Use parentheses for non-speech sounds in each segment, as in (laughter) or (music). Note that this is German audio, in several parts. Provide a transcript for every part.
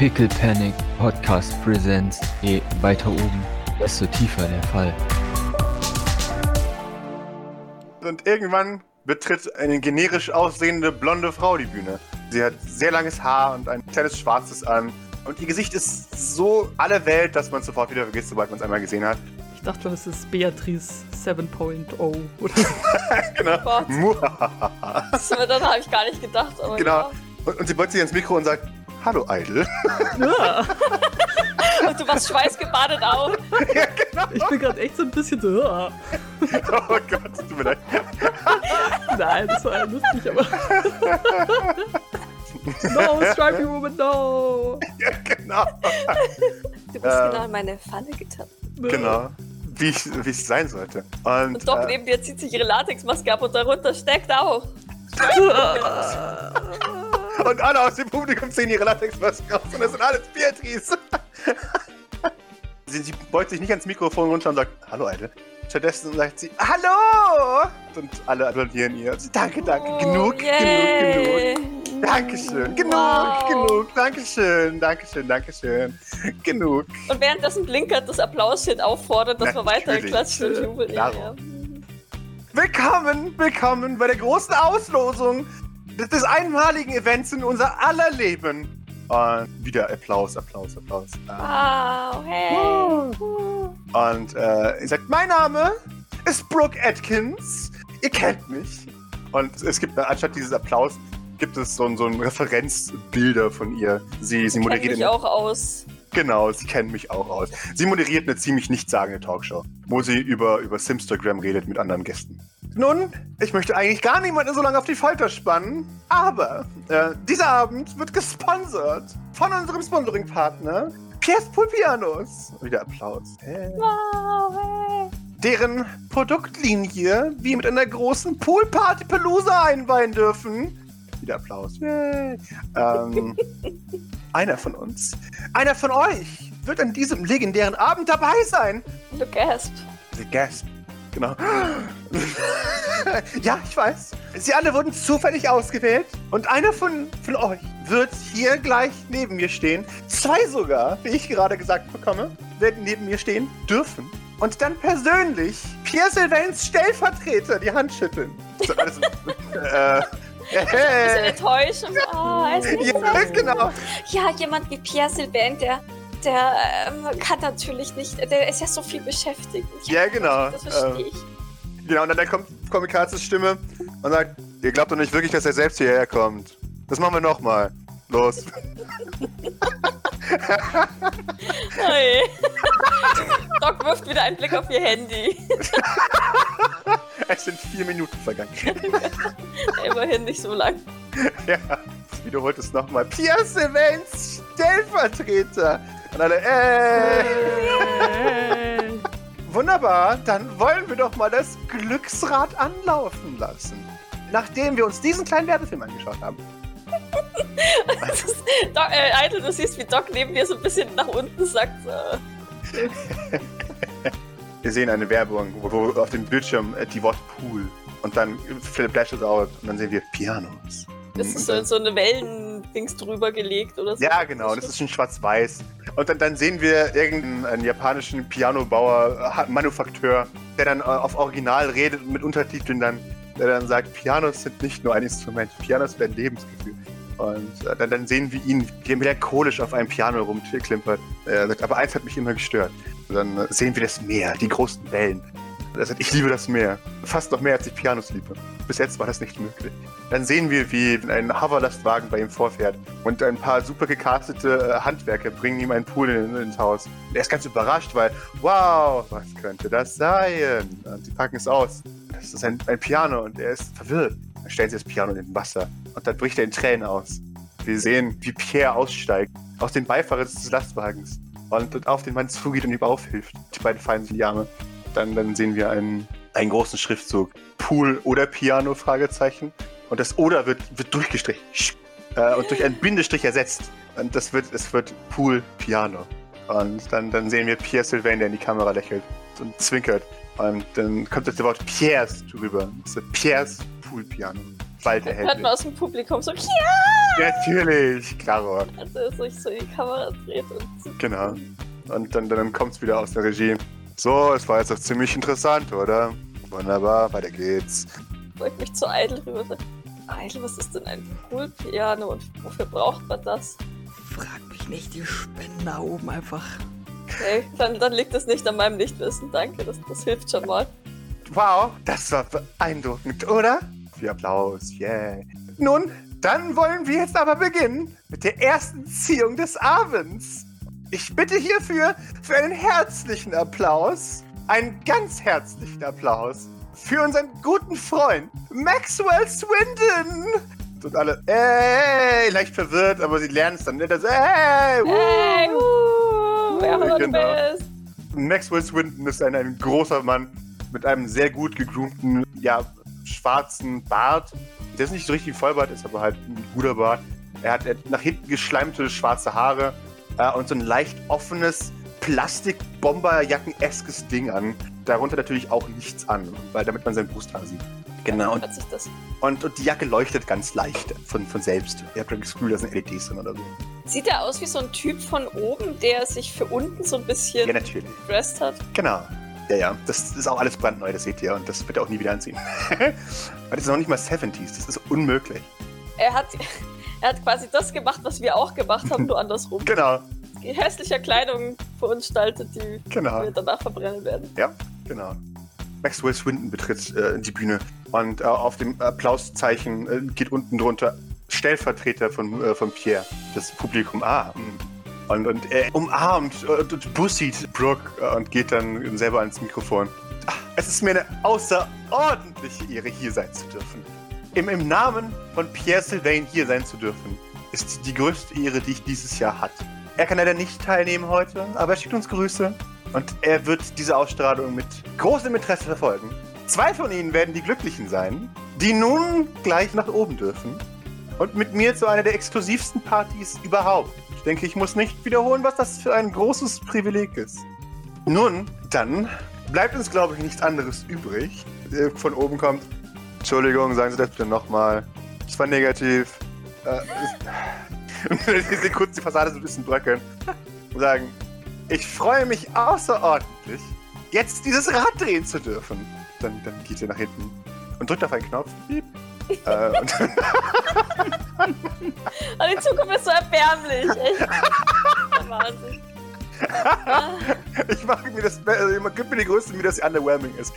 Pickle Panic Podcast Presents. Je weiter oben, desto tiefer der Fall. Und irgendwann betritt eine generisch aussehende blonde Frau die Bühne. Sie hat sehr langes Haar und ein kleines schwarzes an. Und ihr Gesicht ist so alle Welt, dass man es sofort wieder vergisst, sobald man es einmal gesehen hat. Ich dachte, das ist Beatrice 7.0 oder (laughs) genau. So, (laughs) daran habe ich gar nicht gedacht. Aber genau. Und, und sie beugt sich ans Mikro und sagt, Hallo Idol. ja. (laughs) Und du warst schweißgebadet auch. ja, genau. Ich bin gerade echt so ein bisschen so. Oh Gott, tut mir leid. Nein, das war ja lustig, aber. (laughs) no, Stripey Woman, no! Ja, genau. Du bist Ähm. genau in meine Falle getappt. Genau. Wie ich wie es sein sollte. Und, Und Doc äh, neben dir zieht sich ihre Latexmaske ab und darunter steckt auch. (laughs) und alle aus dem Publikum ziehen ihre Latexmasken aus und das sind alles Beatrice. (laughs) sie, sie beugt sich nicht ans Mikrofon runter und sagt, Hallo Idol. Stattdessen sagt sie, Hallo! Und alle applaudieren ihr. Sie, danke, danke, Oh, genug, genug, yay. genug. Dankeschön, genug, Wow. genug, Dankeschön, Dankeschön, Dankeschön. Genug. Und währenddessen blinkert das Applausschild auffordert, dass man Natürlich. weiter klatscht und jubelt. Darum. ja. Willkommen, willkommen bei der großen Auslosung des, einmaligen Events in unser aller Leben. Und wieder Applaus, Applaus, Applaus. Wow, hey. Und äh, ihr sagt, mein Name ist Brooke Atkins. Ihr kennt mich. Und es gibt, anstatt dieses Applaus, gibt es so, ein- so ein Referenzbilder von ihr. Sie, sie Kennt moderiert mich auch aus. Genau, sie kennen mich auch aus. Sie moderiert eine ziemlich nichtssagende Talkshow, wo sie über, über Simstagram redet mit anderen Gästen. Nun, ich möchte eigentlich gar niemanden so lange auf die Folter spannen, aber äh, dieser Abend wird gesponsert von unserem Sponsoring-Partner Piers Pool Pianos. Wieder Applaus. Hey. Wow, hey. Deren Produktlinie wir mit einer großen Poolparty Pelusa einweihen dürfen. Wieder Applaus. Yay. Ähm, (laughs) einer von uns, einer von euch wird an diesem legendären Abend dabei sein. Du gasp. The Gasp. Genau. ja, ich weiß. Sie alle wurden zufällig ausgewählt und einer von, von euch wird hier gleich neben mir stehen. Zwei sogar, wie ich gerade gesagt bekomme, werden neben mir stehen dürfen. Und dann persönlich Pierre Sylvains Stellvertreter die Hand schütteln. So, alles, (laughs) äh, Bisschen äh, enttäuschend. Oh, ja, so. genau. Ja, jemand wie Pierre Sylvain, der, der ähm, kann natürlich nicht, der ist ja so viel beschäftigt. Ja, genau. Das verstehe Ähm, ich. Genau, und dann kommt Komikazes Stimme und sagt, ihr glaubt doch nicht wirklich, dass er selbst hierher kommt. Das machen wir nochmal. Los. Hey. (laughs) Doc wirft wieder einen Blick auf ihr Handy. Es sind vier Minuten vergangen. (laughs) Immerhin nicht so lang. (laughs) ja, wiederholt es nochmal. Pierre Sylvains Stellvertreter. Und alle, äh. Hey. Wunderbar, dann wollen wir doch mal das Glücksrad anlaufen lassen. Nachdem wir uns diesen kleinen Werbefilm angeschaut haben. Das ist, Doc, äh, Idol, du siehst, wie Doc neben dir so ein bisschen nach unten sagt. So. (laughs) Wir sehen eine Werbung, wo, wo auf dem Bildschirm äh, die Wort Pool und dann flasht out und dann sehen wir Pianos. Das ist so, so eine Wellendings drüber gelegt oder so. Ja, genau, das ist schon schwarz-weiß. Und dann, dann sehen wir irgendeinen einen japanischen Pianobauer, äh, Manufakteur, der dann äh, auf Original redet mit Untertiteln dann, der dann sagt, Pianos sind nicht nur ein Instrument, Pianos sind ein Lebensgefühl. Und äh, dann, dann sehen wir ihn, wie melancholisch auf einem Piano rumklimpert. Er sagt, aber eins hat mich immer gestört. Und dann sehen wir das Meer, die großen Wellen. Er sagt, ich liebe das Meer. Fast noch mehr, als ich Pianos liebe. Bis jetzt war das nicht möglich. Dann sehen wir, wie ein Hoverlastwagen bei ihm vorfährt und ein paar super gecastete äh, Handwerker bringen ihm einen Pool in, ins Haus. Er ist ganz überrascht, weil, wow, was könnte das sein? Und sie packen es aus. Das ist ein, ein Piano und er ist verwirrt. Dann stellen sie das Piano in den Wasser und dann bricht er in Tränen aus. Wir sehen, wie Pierre aussteigt aus dem Beifahrer des Lastwagens und auf den Mann zugeht und ihm aufhilft. Die beiden fallen in die Arme. Dann, dann sehen wir einen, einen großen Schriftzug. Pool oder Piano? Fragezeichen. Und das Oder wird, wird durchgestrichen. Äh, und durch einen Bindestrich ersetzt. Und das wird, es wird Pool Piano. Und dann, dann sehen wir Pierre Sylvain, der in die Kamera lächelt und zwinkert. Und dann kommt das Wort Pierres drüber. Das ist Pierres Pool Piano. Bald Hört erhältlich. man aus dem Publikum so, ja! Natürlich, klaro. Als er sich so in die Kamera dreht und Genau. Und dann, dann kommt es wieder aus der Regie. So, es war jetzt auch ziemlich interessant, oder? Wunderbar, weiter geht's. beugt mich zu Idle rüber. Idle, was ist denn ein Poolpiano und wofür braucht man das? Frag mich nicht, die Spenden da oben einfach. Okay, dann, dann liegt es nicht an meinem Nichtwissen. Danke, das, das hilft schon mal. Wow, das war beeindruckend, oder? Viel Applaus, yeah. Nun, dann wollen wir jetzt aber beginnen mit der ersten Ziehung des Abends. Ich bitte hierfür für einen herzlichen Applaus, einen ganz herzlichen Applaus für unseren guten Freund Maxwell Swindon. Und alle, ey, leicht verwirrt, aber sie lernen es dann. Ne? Das, ey, wuh. Hey, uh, wer Genau. bist. Maxwell Swinton ist ein, ein großer Mann mit einem sehr gut gegroomten, ja, schwarzen Bart. Der ist nicht so richtig ein Vollbart, ist aber halt ein guter Bart. Er hat, er hat nach hinten geschleimte schwarze Haare äh, und so ein leicht offenes Plastik-Bomberjacken-eskes Ding an. Darunter natürlich auch nichts an, weil damit man sein Brusthaar sieht. Genau. Und, Hat sich das. und, und die Jacke leuchtet ganz leicht von, von selbst. Ihr habt das Gefühl, da sind LEDs drin oder so. Sieht er aus wie so ein Typ von oben, der sich für unten so ein bisschen Ja, natürlich. dressed hat? Genau. Ja, ja. Das ist auch alles brandneu, das seht ihr. Und das wird er auch nie wieder anziehen. (laughs) Weil das ist noch nicht mal 70s. Das ist unmöglich. Er hat, (laughs) er hat quasi das gemacht, was wir auch gemacht haben, nur andersrum. Genau. Hässlicher Kleidung verunstaltet, die Genau. wir danach verbrennen werden. Ja, genau. Maxwell Swinton betritt äh, die Bühne und äh, auf dem Applauszeichen äh, geht unten drunter Stellvertreter von, äh, von Pierre. Das Publikum ah, und, und er umarmt und, und bussied Brooke äh, und geht dann selber ans Mikrofon. Ah, es ist mir eine außerordentliche Ehre, hier sein zu dürfen. Im, Im Namen von Pierre Sylvain hier sein zu dürfen, ist die größte Ehre, die ich dieses Jahr hatte. Er kann leider nicht teilnehmen heute, aber er schickt uns Grüße und er wird diese Ausstrahlung mit großem Interesse verfolgen. Zwei von ihnen werden die Glücklichen sein, die nun gleich nach oben dürfen und mit mir zu einer der exklusivsten Partys überhaupt. Ich denke, ich muss nicht wiederholen, was das für ein großes Privileg ist. Nun, dann bleibt uns, glaube ich, nichts anderes übrig. Äh, Von oben kommt. Entschuldigung, sagen Sie das bitte nochmal. Das war negativ. Äh, (laughs) sehen kurz die Fassade so ein bisschen bröckeln. Und sagen, ich freue mich außerordentlich, jetzt dieses Rad drehen zu dürfen. Dann, dann geht ihr nach hinten und drückt auf einen Knopf. Piep. (laughs) äh, und Und die Zukunft ist so erbärmlich, echt. (laughs) Wahnsinn. Ah, ich mache mir das, also, gibt mir die Größe, wie das underwhelming ist.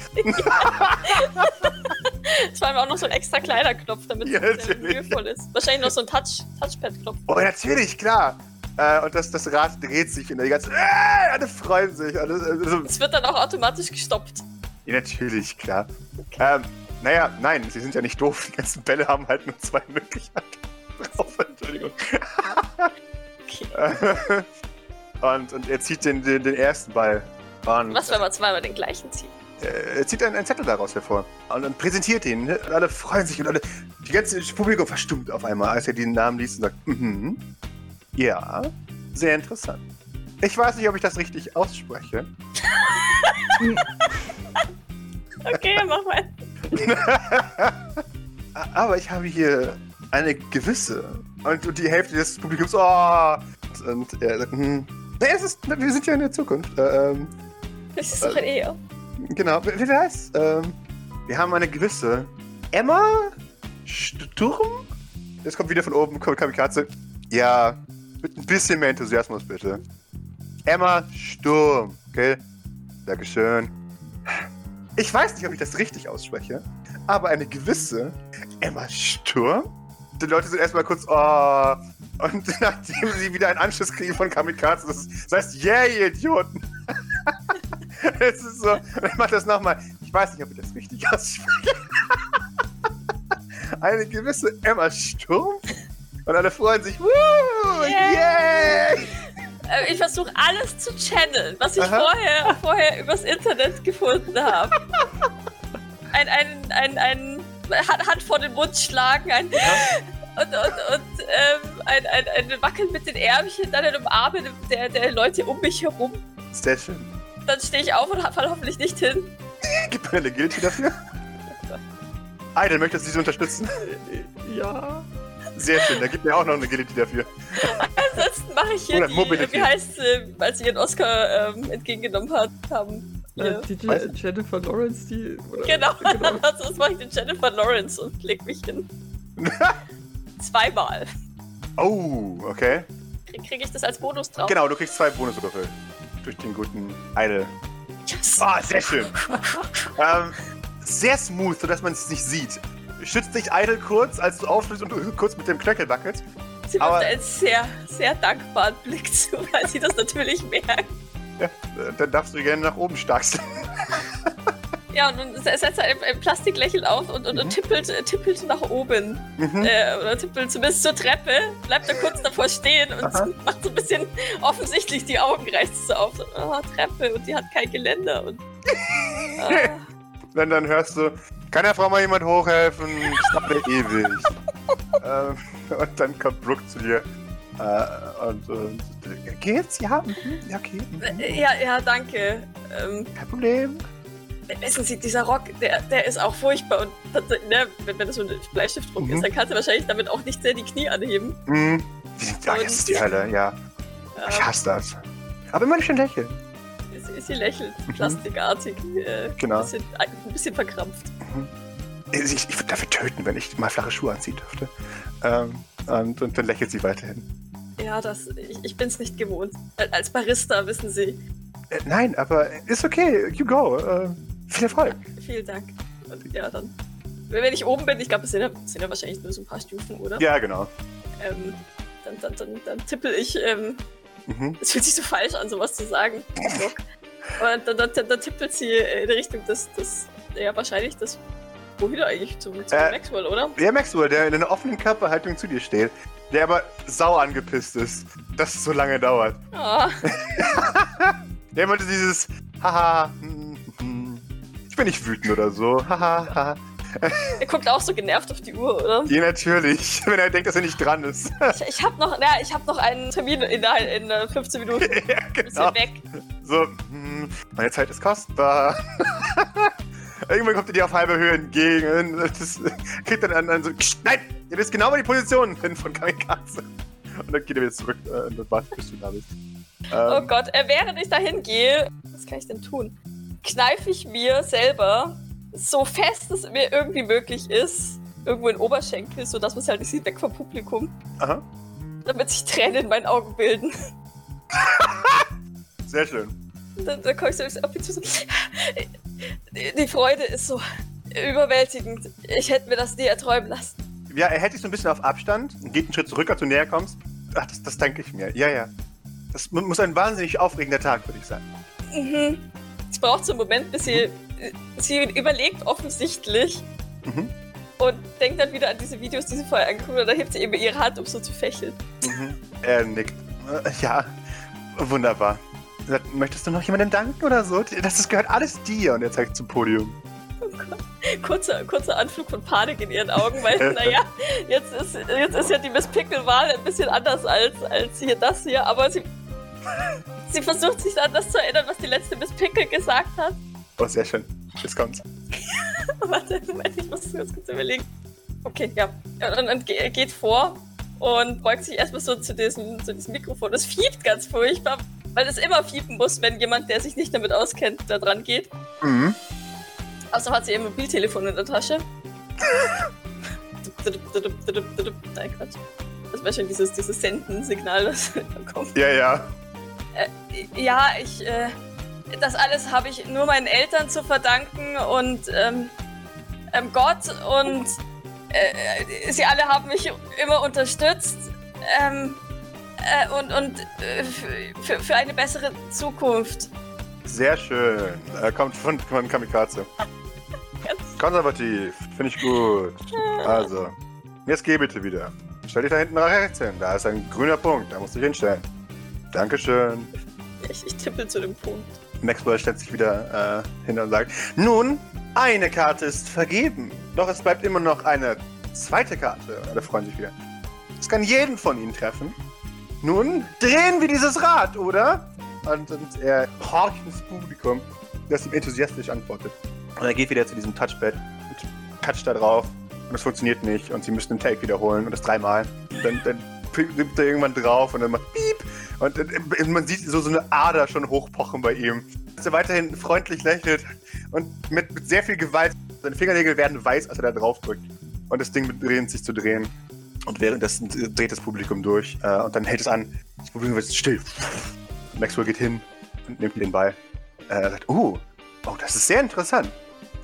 Es war auch noch so ein extra kleiner Knopf, damit Ja, es mühevoll ist. Wahrscheinlich noch so ein Touch, Touchpad-Knopf. Oh, natürlich, klar. Äh, und das, das Rad dreht sich und die ganzen, äh, alle freuen sich. Alle, also, Es wird dann auch automatisch gestoppt. ja, natürlich, klar. Ähm, naja, nein, sie sind ja nicht doof. Die ganzen Bälle haben halt nur zwei Möglichkeiten drauf. (laughs) Entschuldigung. Okay. (laughs) und, und er zieht den, den, den ersten Ball. Und Was, wenn man zweimal den gleichen zieht? Äh, er zieht einen, einen Zettel daraus hervor. Und dann präsentiert ihn. ne? Und alle freuen sich und alle. Die ganze Publikum verstummt auf einmal, als er den Namen liest und sagt, mhm. Ja, sehr interessant. Ich weiß nicht, ob ich das richtig ausspreche. (laughs) Okay, mach mal. (laughs) Aber ich habe hier eine gewisse. Und, und die Hälfte des Publikums, oh! Und er sagt, hm. Nee, es ist, wir sind ja in der Zukunft. Äh, ähm, Das ist doch ein Ehe. Genau, wer weiß? Ähm, wir haben eine gewisse Emma Sturm? Jetzt kommt wieder von oben, kommt Kamikaze. Ja, mit ein bisschen mehr Enthusiasmus bitte. Emma Sturm, okay? Dankeschön. Ich weiß nicht, ob ich das richtig ausspreche, aber eine gewisse Emma Sturm? Die Leute sind erstmal kurz, oh. Und (laughs) nachdem sie wieder einen Anschluss kriegen von Kamikaze, das, das heißt, yeah, ihr Idioten. (laughs) Es ist so, ich mach das nochmal. Ich weiß nicht, ob ich das richtig (laughs) ausspreche. Eine gewisse Emma Sturm. Und alle freuen sich. Woo! Yeah! Yeah! Äh, Ich versuche alles zu channeln, was ich Aha. vorher, vorher übers Internet gefunden habe. Ein, ein, ein, ein Hand, Hand vor den Mund schlagen, ein und, und, und ähm, ein, ein, ein Wackeln mit den Ärmchen, dann ein Umarmen der, der Leute um mich herum. Sehr schön. Dann stehe ich auf und falle hoffentlich nicht hin. (laughs) Gib mir eine Guilty dafür. Aiden, möchtest du sie unterstützen? Ja. Sehr schön, da gibt mir auch noch eine Agility dafür. Ansonsten mache ich hier Oder die, wie heißt sie, als sie ihren Oscar ähm, entgegengenommen hat, haben. Äh, Ja. die Je Jennifer Lawrence, die. Oder, Genau, (laughs) genau. (laughs) also das mache ich den Jennifer Lawrence und leg mich hin. Zweimal. Oh, okay. Kriege krieg ich das als Bonus drauf? Genau, du kriegst zwei Bonuswürfel. Durch den guten Idle. Yes. Ah, sehr schön. ähm, sehr smooth, sodass man es nicht sieht. Schützt dich Idle kurz, als du aufschließt und du kurz mit dem Knöchel wackelst. Sie aber- wirft einen sehr, sehr dankbaren Blick zu, weil sie das natürlich merkt. Ja, äh, dann darfst du gerne nach oben starkst. Ja, und dann setzt er ein, Plastiklächeln auf und, und, und Mhm. tippelt, äh, tippelt nach oben. Mhm. Äh, oder tippelt zumindest zur Treppe, bleibt da kurz davor stehen und Aha. macht so ein bisschen offensichtlich die Augen, reißt so auf. So, oh, Treppe und die hat kein Geländer. Und, (laughs) ah, Dann, dann hörst du, kann der Frau mal jemand hochhelfen? Ich dauere ewig. (laughs) ähm, und dann kommt Brooke zu dir. Äh, und, und geht's? Ja, mhm, ja, okay. mhm. äh, ja, ja, danke. Ähm, Kein Problem. Wissen Sie, dieser Rock, der, der ist auch furchtbar. Und das, ne, wenn, wenn das so ein Bleistiftdruck Mhm. ist, dann kannst du wahrscheinlich damit auch nicht sehr die Knie anheben. Mhm. Ja, jetzt ist die Hölle, ja. Ich Ähm, hasse das. Aber immer schön lächeln. sie, sie lächelt Mhm. plastikartig. Äh, Genau. Ein bisschen, ein bisschen verkrampft. Ich, ich würde dafür töten, wenn ich mal flache Schuhe anziehen dürfte. Ähm, und, und dann lächelt sie weiterhin. Ja, das, ich, ich bin's nicht gewohnt. Al- Als Barista, wissen Sie. Äh, nein, aber ist okay. You go. Äh, viel Erfolg. Vielen Dank. Und ja, dann. Wenn ich oben bin, ich glaube, es sind, ja, sind ja wahrscheinlich nur so ein paar Stufen, oder? Ja, genau. Ähm, dann, dann, dann, dann tippel ich, ähm, Mhm. es fühlt sich so falsch an, sowas zu sagen. Und dann, dann, dann, dann tippelt sie in die Richtung des, des ja, wahrscheinlich das, wohin eigentlich? Zum, zum Äh, Maxwell, oder? Der Maxwell, der in einer offenen Körperhaltung zu dir steht, der aber sau angepisst ist, dass es so lange dauert. Ah, (laughs) Der wollte dieses Haha, hm, ich bin nicht wütend oder so. (laughs) Haha, er guckt auch so genervt auf die Uhr, oder? Ja, natürlich, (laughs) wenn er denkt, dass er nicht dran ist. (laughs) Ich, ich habe noch, ja, ich hab noch einen Termin in, in, äh, 15 Minuten. ja, genau. weg. So, hm, meine Zeit ist kostbar. Irgendwann kommt er dir auf halbe Höhe entgegen. Das kriegt dann an, so, "Kst, nein, ihr wisst genau, wo die Position sind von Kamikaze. Und dann geht er wieder zurück äh, und dann wartet, bis du da bist. Oh Ähm, Gott, äh, während ich dahin gehe, was kann ich denn tun? Kneife ich mir selber so fest es mir irgendwie möglich ist, irgendwo in den Oberschenkel, sodass man es halt nicht sieht, weg vom Publikum, aha, damit sich Tränen in meinen Augen bilden. (laughs) sehr schön. Dann, dann komme ich so auf ihn zu. Die, Freude ist so überwältigend. Ich hätte mir das nie erträumen lassen. Ja, er hält dich so ein bisschen auf Abstand und geht einen Schritt zurück, als du näher kommst. Ach, das, das denke ich mir. Ja, ja. Das mu- muss ein wahnsinnig aufregender Tag, würde ich sagen. Mhm. Es braucht so einen Moment, bis sie, sie überlegt offensichtlich Mhm. und denkt dann wieder an diese Videos, die sie vorher angeguckt hat. Und dann hebt sie eben ihre Hand, um so zu fächeln. Mhm. Er nickt. Ja, wunderbar. Er sagt, Möchtest du noch jemandem danken oder so? Das, das gehört alles dir. Und er zeigt zum Podium. Kurzer, kurzer Anflug von Panik in ihren Augen, weil, (laughs) naja, jetzt ist, jetzt ist ja die Miss Pickle-Wahl ein bisschen anders als, als hier das hier, aber sie, (laughs) sie versucht sich an das zu erinnern, was die letzte Miss Pickle gesagt hat. Oh, sehr schön. Jetzt kommt's. (laughs) Warte, Moment, ich muss das ganz kurz überlegen. Okay, ja. und dann ge- geht vor und beugt sich erstmal so zu diesem, zu diesem Mikrofon. Das fiebt ganz furchtbar, weil es immer fiepen muss, wenn jemand, der sich nicht damit auskennt, da dran geht. Mhm. Außerdem hat sie ihr Mobiltelefon in der Tasche. (laughs) Nein, Quatsch. Das wäre schon dieses, dieses Senden-Signal, das dann kommt. Ja, ja. Ja, ich, äh, das alles habe ich nur meinen Eltern zu verdanken und ähm, ähm, Gott und äh, sie alle haben mich immer unterstützt ähm, äh, und, und äh, für, für eine bessere Zukunft. Sehr schön. Er kommt (laughs) von, von Kamikaze. Konservativ. Finde ich gut. Also, jetzt geh bitte wieder. Stell dich da hinten nach rechts hin. Da ist ein grüner Punkt. Da musst du dich hinstellen. Dankeschön. Ich, ich tippe zu dem Punkt. Maxwell stellt sich wieder äh, hin und sagt: Nun, eine Karte ist vergeben. Doch es bleibt immer noch eine zweite Karte. Alle freuen sich wieder. Es kann jeden von ihnen treffen. Nun drehen wir dieses Rad, oder? Und, und er horcht ins Publikum, das ihm enthusiastisch antwortet. Und er geht wieder zu diesem Touchpad und toucht da drauf. und es funktioniert nicht und sie müssen den Take wiederholen und das dreimal. Dann, dann nimmt er irgendwann drauf und dann macht Piep und äh, man sieht so, so eine Ader schon hochpochen bei ihm. Dass er weiterhin freundlich lächelt und mit, mit sehr viel Gewalt, seine Fingernägel werden weiß, als er da drauf drückt. Und das Ding beginnt sich zu drehen. Und währenddessen dreht das Publikum durch äh, und dann hält es an. Das Publikum wird still. Maxwell geht hin und nimmt den Ball. Äh, er sagt, oh, oh, das ist sehr interessant.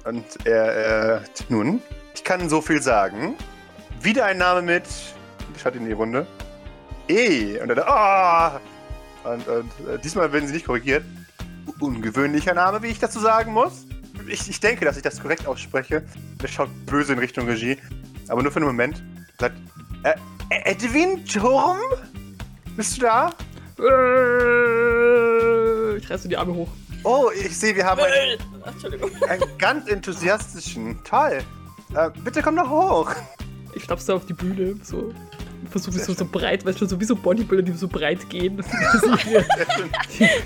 Und er, äh, nun, ich kann so viel sagen. Wieder ein Name mit, ich hatte in die Runde. E. Und er, ah! Oh! Und, und äh, diesmal werden sie nicht korrigiert. Ungewöhnlicher Name, wie ich dazu sagen muss. Ich, ich denke, dass ich das korrekt ausspreche. Er schaut böse in Richtung Regie. Aber nur für einen Moment. Sagt, äh, Edwin Turm? Bist du da? Äh, Ich reiße die Arme hoch. Oh, ich sehe, wir haben einen! Ach, Entschuldigung. einen ganz enthusiastischen. Toll. Äh, bitte komm doch hoch. Ich stapse auf die Bühne, so. Versuche so, so breit, weißt du, so wie so Bodybuilder, die so breit gehen. (laughs)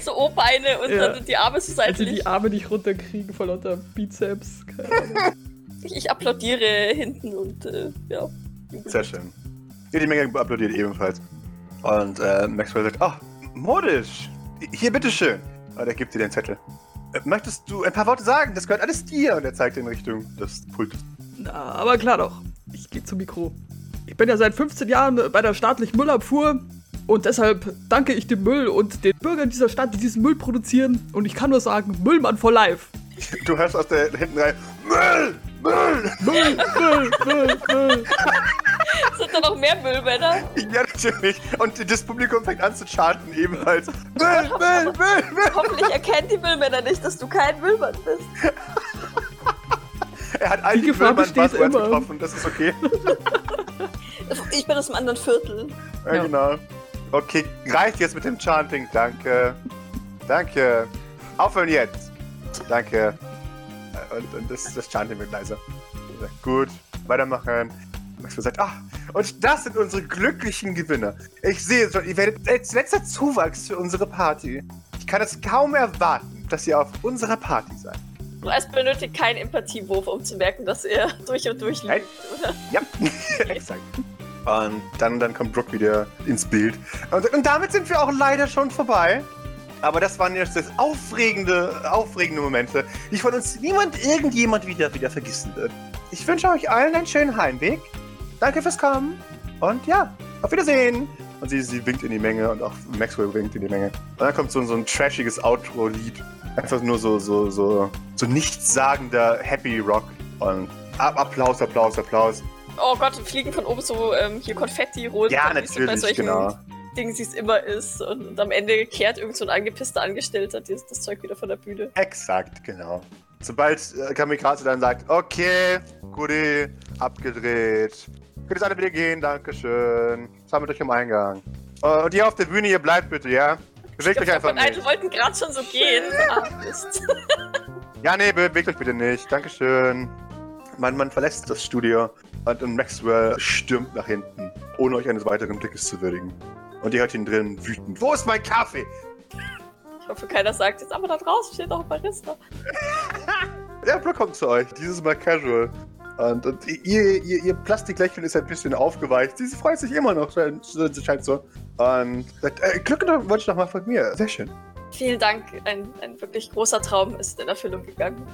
So O-Beine und Ja. dann die Arme so also seitlich. die Arme nicht runterkriegen vor lauter Bizeps. Ich, ich applaudiere hinten und äh, ja. Sehr schön. Ja, die Menge applaudiert ebenfalls. Und äh, Maxwell sagt, ach, modisch. Hier, bitteschön. Und er gibt dir den Zettel. Äh, Möchtest du ein paar Worte sagen? Das gehört alles dir. Und er zeigt in Richtung des Pultes. Na, aber klar doch. Ich gehe zum Mikro. Ich bin ja seit 15 Jahren bei der staatlichen Müllabfuhr und deshalb danke ich dem Müll und den Bürgern dieser Stadt, die diesen Müll produzieren. Und ich kann nur sagen, Müllmann for life. (laughs) Du hörst aus der hinten rein, Müll, Müll. Müll, Müll, Müll, Müll. (laughs) Sind da noch mehr Müllmänner? Ja, natürlich. Und das Publikum fängt an zu chanten ebenfalls. Müll, Müll, Müll, Müll. Hoffentlich erkennen die Müllmänner nicht, dass du kein Müllmann bist. (laughs) Er hat all Die die Gefahr Müllmann besteht Buzzwords immer. getroffen. Das ist okay. Ich bin aus dem anderen Viertel. Ja, Ja. genau. Okay, reicht jetzt mit dem Chanting. Danke. Danke. Aufhören jetzt. Danke. Äh, Und, und das, das Chanting wird leiser. Er Gut, weitermachen. Maxwell sagt, ach, und das sind unsere glücklichen Gewinner. Ich sehe schon, ihr werdet als letzter Zuwachs für unsere Party. Ich kann es kaum erwarten, dass ihr auf unserer Party seid. Es benötigt keinen Empathiewurf, um zu merken, dass er (laughs) durch und durch Nein. liebt, oder? Ja, (laughs) exakt. Und dann, dann kommt Brooke wieder ins Bild. Und, und damit sind wir auch leider schon vorbei. Aber das waren jetzt das aufregende, aufregende Momente, die von uns niemand, irgendjemand wieder, wieder vergessen wird. Ich wünsche euch allen einen schönen Heimweg. Danke fürs Kommen. Und ja, auf Wiedersehen. Und sie, sie winkt in die Menge und auch Maxwell winkt in die Menge. Und dann kommt so, so ein trashiges Outro-Lied. Einfach nur so, so, so, so nichtssagender Happy Rock. Und Applaus, Applaus, Applaus. Oh Gott, fliegen von oben so ähm, hier Konfetti runter. Ja, so bei natürlich, solchen genau. Dingen, wie es immer ist. Und, und am Ende kehrt irgend so ein angepisster Angestellter das, das Zeug wieder von der Bühne. Exakt, genau. Sobald äh, Kamikaze dann sagt, okay, Guti, abgedreht. Könnt jetzt alle wieder gehen, dankeschön. Sammelt euch am Eingang. Äh, und ihr auf der Bühne, ihr bleibt bitte, ja? Bewegt euch einfach Und Idol nicht. wollten gerade schon so gehen. (laughs) Ah, Mist. (laughs) Ja, nee, bewegt euch bitte nicht. Dankeschön. Man, man verlässt das Studio und, Maxwell stürmt nach hinten, ohne euch eines weiteren Blickes zu würdigen. Und ihr hört ihn drin wütend. Wo ist mein Kaffee? Ich hoffe, keiner sagt jetzt, aber da draußen steht noch ein Barista. (laughs) Der Block kommt zu euch, dieses Mal casual. Und, und ihr, ihr, ihr Plastiklächeln ist ein bisschen aufgeweicht. Sie freut sich immer noch, scheint, scheint so. Und sagt, äh, Glück wollte ich noch mal von mir. Sehr schön. Vielen Dank, ein, ein wirklich großer Traum ist in Erfüllung gegangen.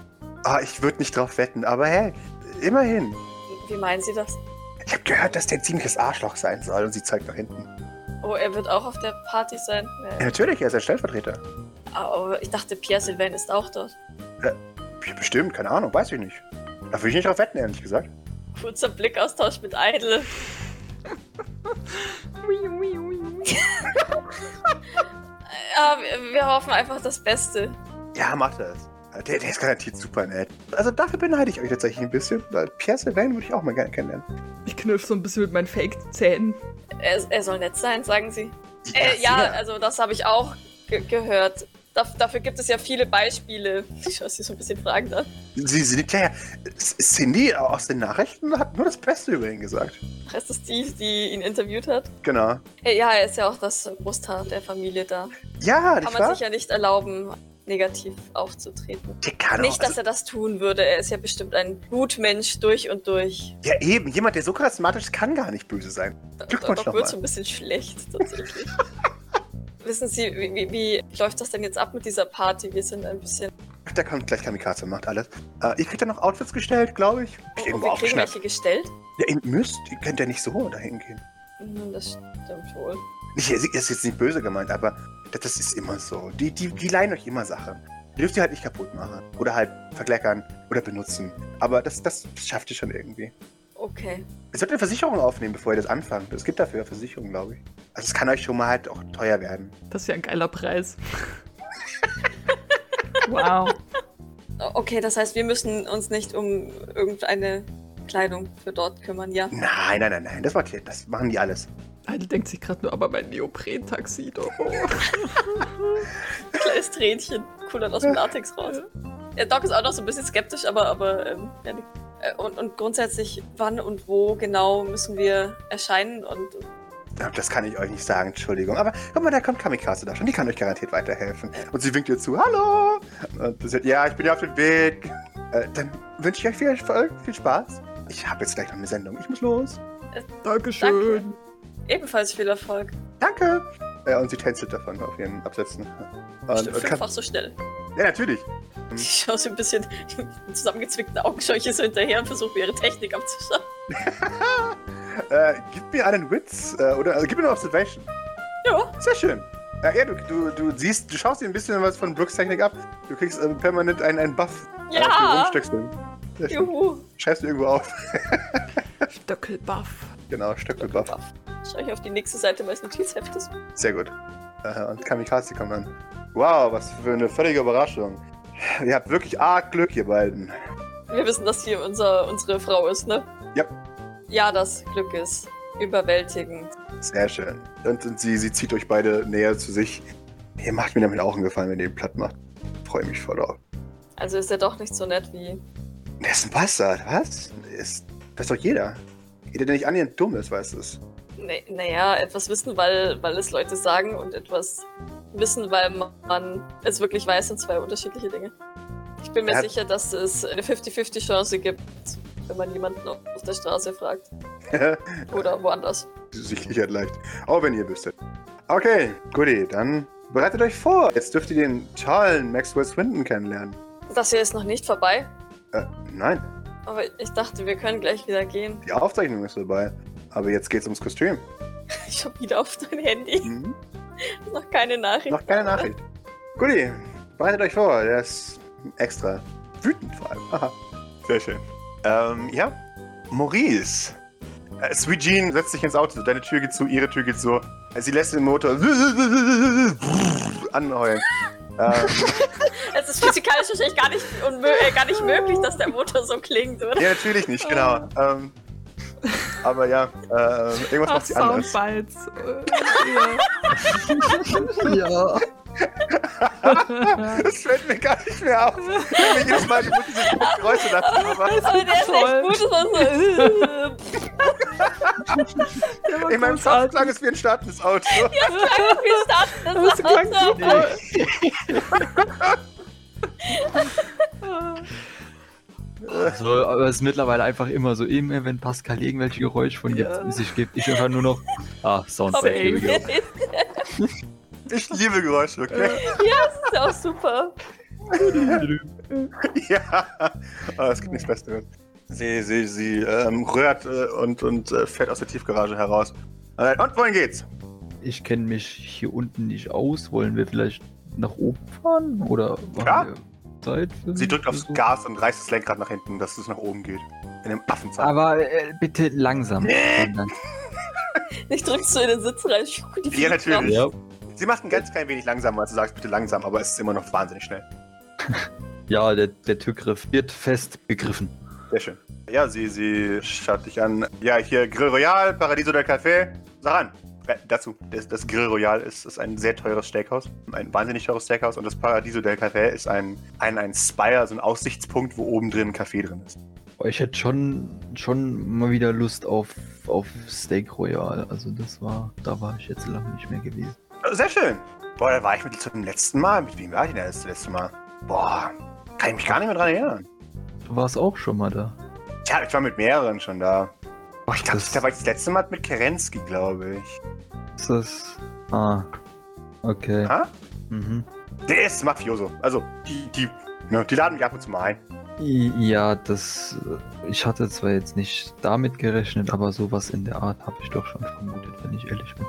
Ah, ich würde nicht drauf wetten, aber hey, immerhin. Wie meinen Sie das? Ich habe gehört, dass der ein ziemliches Arschloch sein soll und sie zeigt nach hinten. Oh, er wird auch auf der Party sein. Ja, natürlich, er ist ein Stellvertreter. Aber ich dachte, Pierre Sylvain ist auch dort. Ja, Bestimmt, keine Ahnung, weiß ich nicht. Da würde ich nicht drauf wetten, ehrlich gesagt. Kurzer Blickaustausch mit Idol. (laughs) (laughs) Ja, wir, wir hoffen einfach das Beste. Ja, mach das. Der, der ist garantiert super nett. Also dafür beneide ich euch tatsächlich ein bisschen. Weil Pierre Sylvain würde ich auch mal gerne kennenlernen. Ich knirsch so ein bisschen mit meinen Fake-Zähnen. Er, er soll nett sein, sagen Sie. Äh, ja, also das habe ich auch ge gehört. Daf dafür gibt es ja viele Beispiele. Ich schaue Sie so ein bisschen fragend an. Sie sind ja. Cindy aus den Nachrichten hat nur das Beste über ihn gesagt. Ist das die, die ihn interviewt hat? Genau. Ja, er ist ja auch das Großteil der Familie da. Ja, Kann man wahr? sich ja nicht erlauben, negativ aufzutreten. Der kann Nicht, auch, dass also, er das tun würde. Er ist ja bestimmt ein Gutmensch durch und durch. Ja, eben. Jemand, der so charismatisch ist, kann gar nicht böse sein. Glückwunsch Doch wird so nochmal. ein bisschen schlecht, tatsächlich. (laughs) Wissen Sie, wie, wie, wie läuft das denn jetzt ab mit dieser Party? Wir sind ein bisschen. Da kommt gleich Kamikaze und macht alles. Äh, ihr kriegt ja noch Outfits gestellt, glaube ich. Oh, Irgendwo wir kriegen welche gestellt? Ja, ihr müsst. Ihr könnt ja nicht so dahin gehen. Hm, Das stimmt wohl. Nicht, es ist jetzt nicht böse gemeint, aber das, das ist immer so. Die, die, die leihen euch immer Sachen. Ihr dürft die halt nicht kaputt machen. Oder halt verkleckern oder benutzen. Aber das, das schafft ihr schon irgendwie. Okay. Ihr solltet eine Versicherung aufnehmen, bevor ihr das anfangt. Es gibt dafür eine Versicherung, glaube ich. Also es kann euch schon mal halt auch teuer werden. Das ist ja ein geiler Preis. (laughs) wow. O- Okay, das heißt, wir müssen uns nicht um irgendeine Kleidung für dort kümmern, ja? Nein, nein, nein, nein. Das ihr. Das machen die alles. Heidel denkt sich gerade nur, aber mein Neopren-Taxido. Oh. (laughs) Kleines Tränchen kullert aus dem Latex raus. Der Doc ist auch noch so ein bisschen skeptisch, aber, aber ähm, ja, nee. Und, und grundsätzlich, wann und wo genau müssen wir erscheinen und Das kann ich euch nicht sagen, Entschuldigung. Aber guck mal, da kommt Kamikaze da schon. Die kann euch garantiert weiterhelfen. Und sie winkt ihr zu, hallo. Und sie sagt, ja, ich bin ja auf dem Weg. Äh, dann wünsche ich euch viel Erfolg, viel Spaß. Ich habe jetzt gleich noch eine Sendung. Ich muss los. Dankeschön. ebenfalls viel Erfolg. Danke. Ja, und sie tänzelt davon auf ihren Absätzen. Und, kann, fünffach so schnell. ja, natürlich. Ich schaue so ein bisschen mit (laughs) zusammengezwickten Augen schaue ich ihr so hinterher und versuche mir ihre Technik abzuschauen. (laughs) Äh, gib mir einen Witz. Äh, oder also, gib mir eine Observation. Ja, Sehr schön. Äh, ja, du, du, du siehst, du schaust dir ein bisschen was von Brooks Technik ab. Du kriegst ähm, permanent einen, einen Buff. äh, für Ja. Schön. juhu. Schreibst du irgendwo auf. (laughs) Stöckelbuff. genau, Stöckelbuff. Schau ich auf die nächste Seite meines Notizheftes. Sehr gut. Äh, und Kamikaze kommt an. Wow, was für eine völlige Überraschung. Ihr habt wirklich arg Glück, ihr beiden. Wir wissen, dass hier unser, unsere Frau ist, ne? Ja. Ja, das Glück ist überwältigend. Sehr schön. Und, sie, sie zieht euch beide näher zu sich. Ihr macht mir damit auch einen Gefallen, wenn ihr ihn platt macht. Freue mich voll drauf. Also ist er doch nicht so nett wie. Der ist ein Bastard, was? Ist, das ist doch jeder. Jeder, der nicht annähernd dumm ist, weiß es. Naja, etwas wissen, weil, weil es Leute sagen und etwas wissen, weil man es wirklich weiß, sind zwei unterschiedliche Dinge. Ich bin mir Ja. sicher, dass es eine 50-50 Chance gibt, wenn man jemanden auf der Straße fragt. (laughs) Oder woanders. Sicherheit leicht. Auch wenn ihr wüsstet. Okay, guti, dann bereitet euch vor. Jetzt dürft ihr den tollen Maxwell Swinton kennenlernen. Das hier ist noch nicht vorbei. Äh, nein, Aber ich dachte, wir können gleich wieder gehen. die Aufzeichnung ist vorbei. Aber jetzt geht's ums Kostüm. (laughs) Ich hab wieder auf dein Handy. Mhm. (laughs) Noch keine Nachricht. Noch keine Nachricht. Guti, bereitet euch vor. Der ist extra wütend vor allem. Aha. Sehr schön. Ähm, ja. Maurice. Äh, Sweet Jean setzt sich ins Auto. Deine Tür geht zu, ihre Tür geht zu. Sie lässt den Motor anheulen. (laughs) ähm, Es ist physikalisch wahrscheinlich gar nicht, äh, gar nicht möglich, dass der Motor so klingt, oder? ja, natürlich nicht, genau. Ähm, aber ja, äh, irgendwas Ach, macht sie anders. Soundbites. Äh, Ja. (laughs) Das fällt mir gar nicht mehr auf. Ich mir jedes Mal die diese Geräusche dazu aber der ist echt gut. Das war so, äh, In meinem Kopf großartig. klang es wie ein startendes Auto. wir starten das Das klang Auto. super. (laughs) (laughs) So, aber es ist mittlerweile einfach immer so, immer wenn Pascal irgendwelche Geräusche von Ja. sich gibt, ich einfach nur noch, ah, Aber go. (laughs) Ich liebe Geräusche, okay? Das ist auch super. (laughs) Ja, aber es gibt nichts Besseres. Sie, sie, sie ähm, rührt äh, und, und äh, fährt aus der Tiefgarage heraus. Äh, und wohin geht's? Ich kenne mich hier unten nicht aus. Wollen wir vielleicht nach oben fahren? Oder Ja. wir Zeit? für- Sie drückt aufs so? Gas und reißt das Lenkrad nach hinten, dass es nach oben geht. In einem Affenzahn. Aber äh, bitte langsam. (laughs) Ich drückst du in den Sitz rein. Ja, natürlich. Ja. Sie macht ein ganz klein wenig langsamer, als du sagst, bitte langsam, aber es ist immer noch wahnsinnig schnell. (laughs) Ja, der, der Türgriff wird fest begriffen. Sehr schön. Ja, sie, sie schaut dich an. Ja, hier Grill Royal, Paradiso del Café. Sag an. Äh, dazu, das, das Grill Royal ist, ist ein sehr teures Steakhouse. Ein wahnsinnig teures Steakhouse. Und das Paradiso del Café ist ein, ein, ein Spire, so ein Aussichtspunkt, wo oben drin ein Café drin ist. Oh, Ich hätte schon, schon mal wieder Lust auf, auf Steak Royal. Also das war, da war ich jetzt lange nicht mehr gewesen. Sehr schön. Boah, da war ich mit zum letzten Mal. Mit wem war ich denn das letzte Mal? Boah, kann ich mich gar nicht mehr dran erinnern. Du warst auch schon mal da. Tja, ich war mit mehreren schon da. Boah, ich glaube, Das- da war ich das letzte Mal mit Kerensky, glaube ich. Ist das. Ah. Okay. Ha? Mhm. Der ist Mafioso. Also, die, die, ne, die laden mich ab und zu mal ein. Ja, das. äh, Ich hatte zwar jetzt nicht damit gerechnet, aber sowas in der Art habe ich doch schon vermutet, wenn ich ehrlich bin.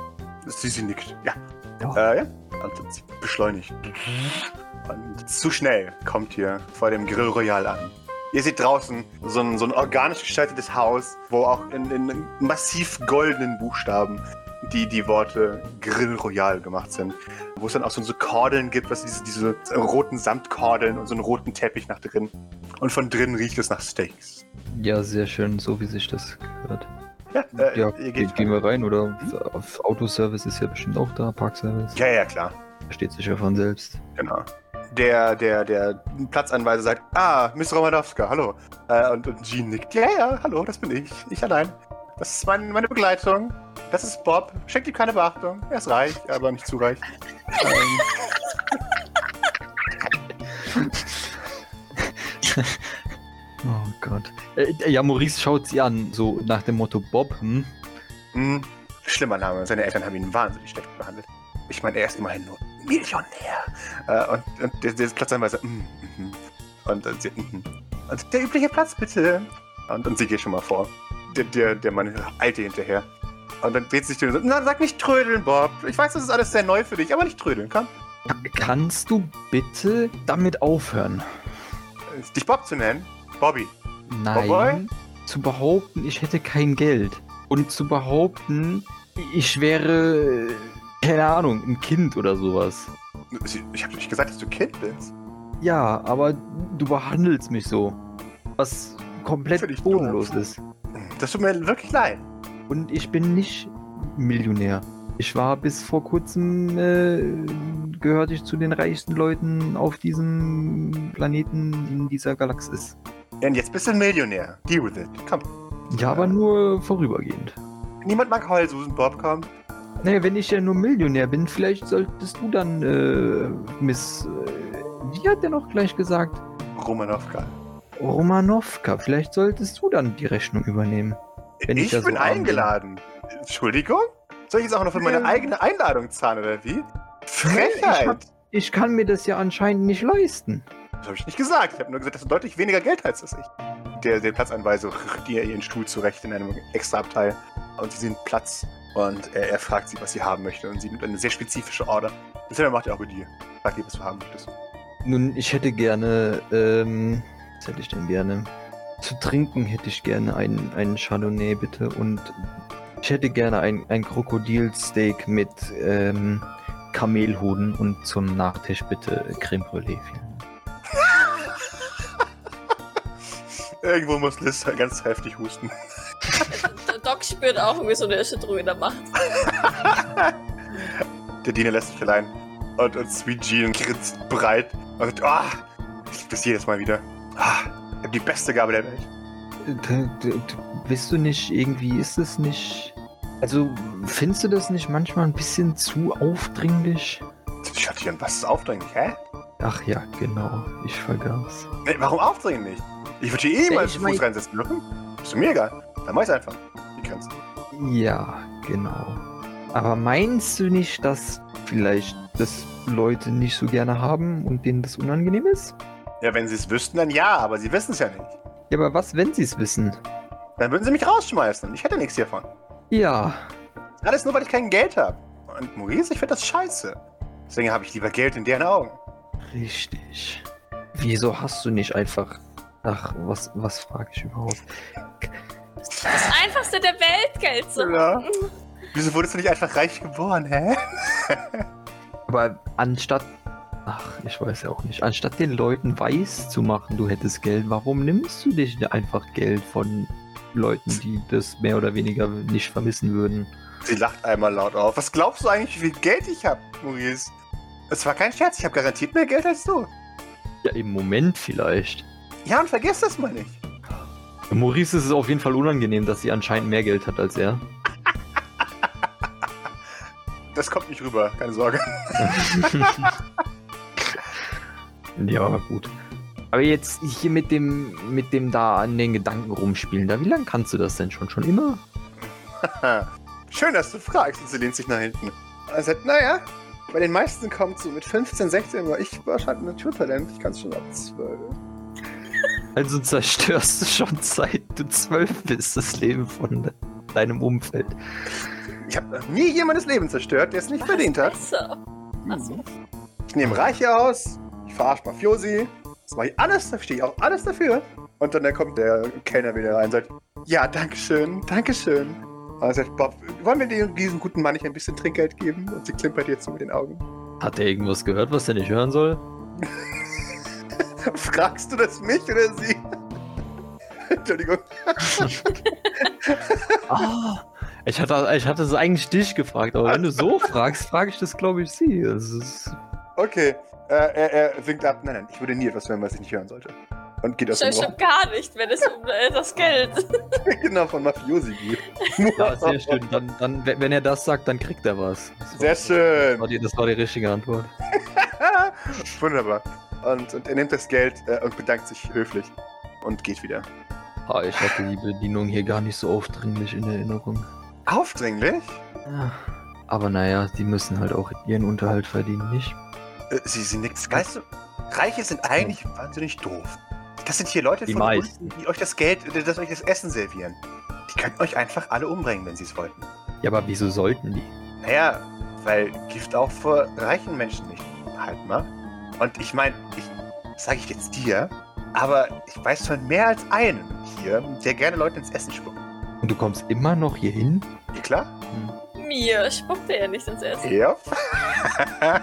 Sie, sie nickt. Ja. Ja. Äh, ja. Und beschleunigt. Und zu schnell kommt hier vor dem Grill Royal an. Ihr seht draußen so ein, so ein organisch gestaltetes Haus, wo auch in, in massiv goldenen Buchstaben die, die Worte Grill Royal gemacht sind. Wo es dann auch so, so Kordeln gibt, was diese, diese roten Samtkordeln und so einen roten Teppich nach drin. Und von drinnen riecht es nach Steaks. Ja, sehr schön, so wie sich das gehört. Ja, äh, ja, ihr ge geht gehen wir rein oder auf Autoservice ist ja bestimmt auch da, Parkservice. Ja, ja, klar. Versteht sich ja von selbst. Genau. Der, der, der Platzanweiser sagt, ah, Miss Romanowska, hallo. Äh, und, und Jean nickt, ja, ja, hallo, das bin ich. Ich allein. Das ist mein, meine Begleitung. Das ist Bob. Schenkt ihm keine Beachtung. Er ist reich, aber nicht zu reich. ähm, (laughs) Oh Gott. Äh, ja, Maurice schaut sie an, so nach dem Motto Bob, hm? mh, schlimmer Name. Seine Eltern haben ihn wahnsinnig schlecht behandelt. Ich meine, er ist immerhin nur Millionär. Äh, und, und der, der Platzanweiser, mm, mhm. und, und, sie, mhm. und der übliche Platz, bitte. Und, und sie geht schon mal vor. Der, der, der Mann eilte hinterher. Und dann dreht sie sich ihr und sagt, na, sag nicht trödeln, Bob. Ich weiß, das ist alles sehr neu für dich, aber nicht trödeln, komm. Kannst du bitte damit aufhören? Äh, Dich Bob zu nennen? Bobby. Nein. Boboy? Zu behaupten, ich hätte kein Geld. Und zu behaupten, ich wäre, keine Ahnung, ein Kind oder sowas. Ich habe nicht gesagt, dass du Kind bist. Ja, aber du behandelst mich so. Was komplett bodenlos doof. ist. Das tut mir wirklich leid. Und ich bin nicht Millionär. Ich war bis vor kurzem, äh, gehörte ich zu den reichsten Leuten auf diesem Planeten in dieser Galaxis. Und jetzt bist du ein Millionär. Deal with it. Komm. Ja, aber nur vorübergehend. Niemand mag Heulsusen, Bob, komm. Naja, wenn ich ja nur Millionär bin, vielleicht solltest du dann, äh, Miss, äh, wie hat der noch gleich gesagt? Romanowka. Romanowka, vielleicht solltest du dann die Rechnung übernehmen. Wenn ich ich ja so bin arm bin. eingeladen. Entschuldigung? Soll ich jetzt auch noch für meine Ja. eigene Einladung zahlen, oder wie? Ich Frechheit! hab- Ich kann mir das ja anscheinend nicht leisten. Das habe ich nicht gesagt. Ich habe nur gesagt, dass du deutlich weniger Geld hast als ich. Der, der Platzanweiser rückt ihr ihren Stuhl zurecht in einem extra Abteil. Und sie sind Platz. Und er, er fragt sie, was sie haben möchte. Und sie nimmt eine sehr spezifische Order. Dasselbe macht er auch bei dir. Fragt ihr, was du haben möchtest. Nun, ich hätte gerne, ähm, was hätte ich denn gerne? Zu trinken hätte ich gerne einen, einen Chardonnay, bitte. Und ich hätte gerne ein, ein Krokodilsteak mit, ähm, Kamelhoden und zum Nachtisch bitte Creme Brûlée. Vielen Dank. (laughs) Irgendwo muss Liz ganz heftig husten. (laughs) Doc spürt auch irgendwie so eine Erschütterung in der Macht. (laughs) Der Diener lässt sich allein. Und, und Sweet Jean grinst breit. Und ah, ich liebe das jedes Mal wieder. Ah, ich habe die beste Gabe der Welt. Du, bist du nicht irgendwie, ist es nicht. Also, findest du das nicht manchmal ein bisschen zu aufdringlich? Schattieren, was ist aufdringlich, hä? Ach ja, genau, ich vergaß. Nee, warum aufdringlich? Ich würde hier eh mal Ich mein- Fuß reinsetzen dürfen. Ist mir egal. Dann mach ich's einfach. Die Grenzen. Ja, genau. Aber meinst du nicht, dass vielleicht das Leute nicht so gerne haben und denen das unangenehm ist? Ja, wenn sie es wüssten, dann ja, aber sie wissen es ja nicht. Ja, aber was, wenn sie es wissen? Dann würden sie mich rausschmeißen ich hätte nichts hiervon. Ja, Alles nur, weil ich kein Geld habe. Und Maurice, ich finde das scheiße. Deswegen habe ich lieber Geld in deren Augen. richtig. Wieso hast du nicht einfach. Ach, was, was frage ich überhaupt? Das einfachste der Welt, Geld zu Ja. Wieso wurdest du nicht einfach reich geboren, hä? Aber anstatt. Ach, ich weiß ja auch nicht. Anstatt den Leuten weiß zu machen, du hättest Geld, warum nimmst du dich einfach Geld von Leuten, die das mehr oder weniger nicht vermissen würden? Sie lacht einmal laut auf. Was glaubst du eigentlich, wie viel Geld ich habe, Maurice? Es war kein Scherz, ich habe garantiert mehr Geld als du. Ja, im Moment vielleicht. Ja, und vergiss das mal nicht. Maurice ist es auf jeden Fall unangenehm, dass sie anscheinend mehr Geld hat als er. das kommt nicht rüber, keine Sorge. (laughs) ja, aber gut. Aber jetzt hier mit dem, mit dem da an den Gedanken rumspielen, da wie lange kannst du das denn schon? Schon immer? (laughs) Schön, dass du fragst. Und sie lehnt sich nach hinten. Er sagt, naja, bei den meisten kommt so mit 15, 16, aber ich war halt ein Naturtalent. Ich kann es schon ab 12. Also zerstörst du schon seit du zwölf bist das Leben von de deinem Umfeld. Ich habe noch nie jemandes Leben zerstört, der es nicht verdient hat. Achso. Ich nehme Reiche aus, ich verarsche Mafiosi. Das mache ich alles, da stehe ich auch alles dafür. Und dann kommt der Kellner wieder rein und sagt, ja, dankeschön, dankeschön. Und er sagt, Bob, wollen wir dir- diesem guten Mann nicht ein bisschen Trinkgeld geben? Und sie klimpert jetzt so mit den Augen. Hat er irgendwas gehört, was er nicht hören soll? (laughs) (laughs) Fragst du das mich oder sie? Entschuldigung. (laughs) Ah, ich hatte, ich hatte es eigentlich dich gefragt, aber wenn du so fragst, frage ich das, glaube ich, sie. Ist, Okay, äh, er, er winkt ab. Nein, nein, ich würde nie etwas hören, was ich nicht hören sollte. Und geht aus dem Raum. gar nicht, wenn es um äh, das Geld. (laughs) genau, von Mafiosi geht. ja, sehr schön. Dann, dann, wenn er das sagt, dann kriegt er was. Das war- Sehr schön. Das war, die, das war die richtige Antwort. Wunderbar. Und, und er nimmt das Geld äh, und bedankt sich höflich und geht wieder. Ah, ich hatte die Bedienung hier gar nicht so aufdringlich in Erinnerung. Aufdringlich? Ja. Aber naja, die müssen halt auch ihren Unterhalt verdienen, nicht? Äh, sie, sie nickt. Weißt du, Reiche sind eigentlich wahnsinnig doof. Das sind hier Leute Die von meisten. unten, die euch das Geld, das euch das Essen servieren. Die könnten euch einfach alle umbringen, wenn sie es wollten. Ja, aber wieso sollten die? Naja, weil Gift auch vor reichen Menschen nicht halt mal. Und ich meine, ich sage ich jetzt dir, aber ich weiß von mehr als einen hier, der gerne Leute ins Essen spuckt. Und du kommst immer noch hier hin? Ja, klar? Mir spuckte er nicht ins Essen. Ja. (laughs)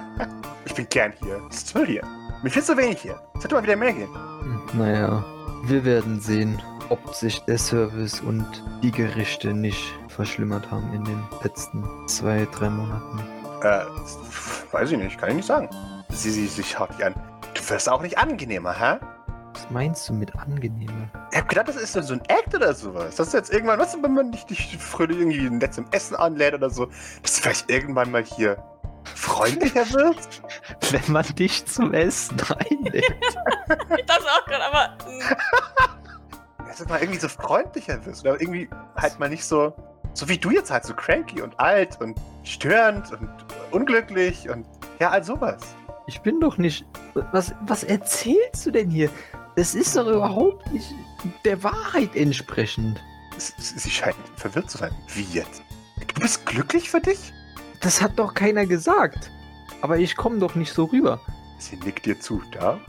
ich bin gern hier. Es ist toll hier. Mir viel zu wenig hier. Es hätte mal wieder mehr gehen. Hm, Naja, wir werden sehen, ob sich der Service und die Gerichte nicht verschlimmert haben in den letzten zwei, drei Monaten. Äh, weiß ich nicht, kann ich nicht sagen. Sie, sie, sie schaut dich an. Du wirst auch nicht angenehmer, hä? Was meinst du mit angenehmer? Ich hab gedacht, das ist so so ein Act oder sowas. Das ist jetzt irgendwann, was, wenn man dich, dich fröhlich irgendwie nett zum Essen anlädt oder so, dass du vielleicht irgendwann mal hier freundlicher wird? (laughs) Wenn man dich zum Essen einlädt. (laughs) Ich dachte auch gerade, aber. mh, Dass du mal irgendwie so freundlicher wirst. Oder irgendwie halt mal nicht so, so wie du jetzt halt, so cranky und alt und störend und unglücklich und ja, all sowas. Ich bin doch nicht. Was, was erzählst du denn hier? Das ist doch überhaupt nicht der Wahrheit entsprechend. Sie scheint verwirrt zu sein. Wie jetzt? Du bist glücklich für dich? Das hat doch keiner gesagt. Aber ich komme doch nicht so rüber. Sie nickt dir zu, da?